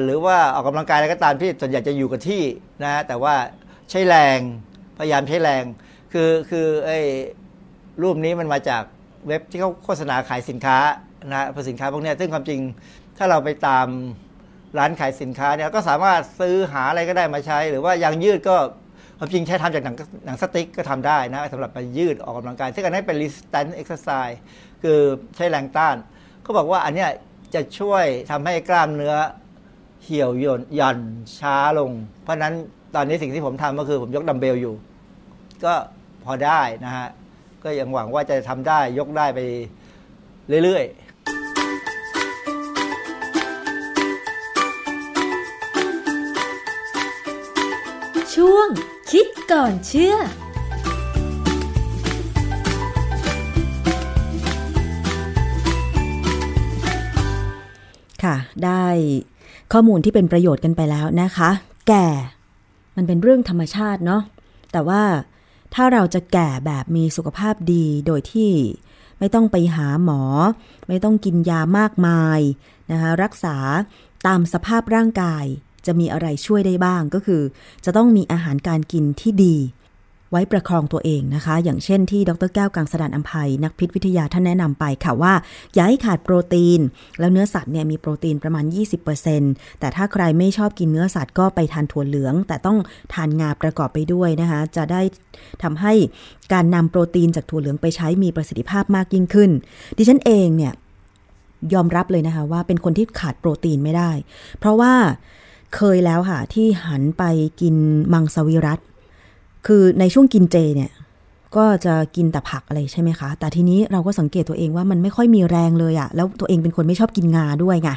หรือว่าออกกำลังกายอะไรก็ตามที่ส่วนใหญ่จะอยู่กับที่นะแต่ว่าใช้แรงพยายามใช้แรง คือคือไอ้รูปนี้มันมาจากเว็บที่เขาโฆษณาขายสินค้านะพอสินค้าพวกนี้ซึ่งความจริงถ้าเราไปตามร้านขายสินค้าเนี่ยก็สามารถซื้อหาอะไรก็ได้มาใช้ หรือว่ายางยืดก็ความจริงใช้ทำจากหนังหนังสติ๊กก็ทำได้นะสำหรับไปยืดออกกำลังกายซึ่งอันนี้เป็น resistance exercise คือใช้แรงต้านเขาบอกว่าอันเนี้ย จะช่วยทำให้กล้ามเนื้อเหี่ยวย่นหย่อนช้าลง เพราะฉะนั้นตอนนี้สิ่งที่ผมทำก็คือผมยกดัมเบลอยู่ ก็พอได้นะฮะ ก็ยังหวังว่าจะทำได้ยกได้ไปเรื่อยๆช่วงคิดก่อนเชื่อ ค่ะ ได้ข้อมูลที่เป็นประโยชน์กันไปแล้วนะคะ แก่มันเป็นเรื่องธรรมชาติเนาะแต่ว่าถ้าเราจะแก่แบบมีสุขภาพดีโดยที่ไม่ต้องไปหาหมอ ไม่ต้องกินยามากมายนะคะรักษาตามสภาพร่างกายจะมีอะไรช่วยได้บ้างก็คือ จะต้องมีอาหารการกินที่ดี ไว้ประคองตัวเองนะคะ อย่างเช่นที่ดรแก้วกังสดานอัมภัยนักพิษวิทยาท่านแนะนำไปค่ะว่า อย่าให้ขาดโปรตีน แล้วเนื้อสัตว์เนี่ยมีโปรตีนประมาณ 20%แต่ถ้าใครไม่ชอบกินเนื้อสัตว์ก็ไปทานถั่วเหลือง แต่ต้องทานงาประกอบไปด้วยนะคะ จะได้ทำให้การนำโปรตีนจากถั่วเหลืองไปใช้มีประสิทธิภาพมากยิ่งขึ้น ดิฉันเองเนี่ยยอมรับเลยนะคะว่าเป็นคนที่ขาดโปรตีนไม่ได้ เพราะว่าเคยแล้วค่ะ ที่หันไปกินมังสวิรัต คือในช่วงกินเจเนี่ยก็จะกินแต่ผักอะไรใช่ไหมคะ แต่ทีนี้เราก็สังเกตตัวเองว่ามันไม่ค่อยมีแรงเลยอะแล้วตัวเองเป็นคนไม่ชอบกินงาด้วยไง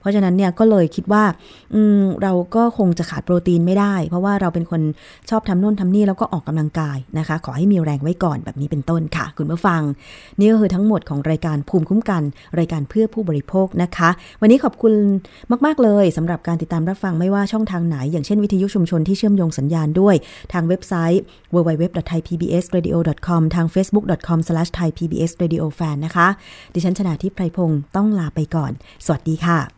เพราะฉะนั้นเนี่ยก็เลยคิดว่าอืมเราก็คงจะขาดโปรตีนไม่ได้ เพราะว่าเราเป็นคนชอบทำโน่นทำนี่แล้วก็ออกกำลังกายนะคะ ขอให้มีแรงไว้ก่อนแบบนี้เป็นต้นค่ะ คุณผู้ฟัง นี่ก็คือทั้งหมดของรายการภูมิคุ้มกัน รายการเพื่อผู้บริโภคนะคะ วันนี้ขอบคุณมาก ๆ เลยสำหรับการติดตามรับฟังไม่ว่าช่องทางไหน อย่างเช่นวิทยุชุมชนที่เชื่อมโยงสัญญาณด้วย ทางเว็บไซต์ www.thaipbsradio.com ทาง facebook.com/thaipbsradiofan นะคะ ดิฉันชนะทิพไพรพงศ์ต้องลาไปก่อน สวัสดีค่ะ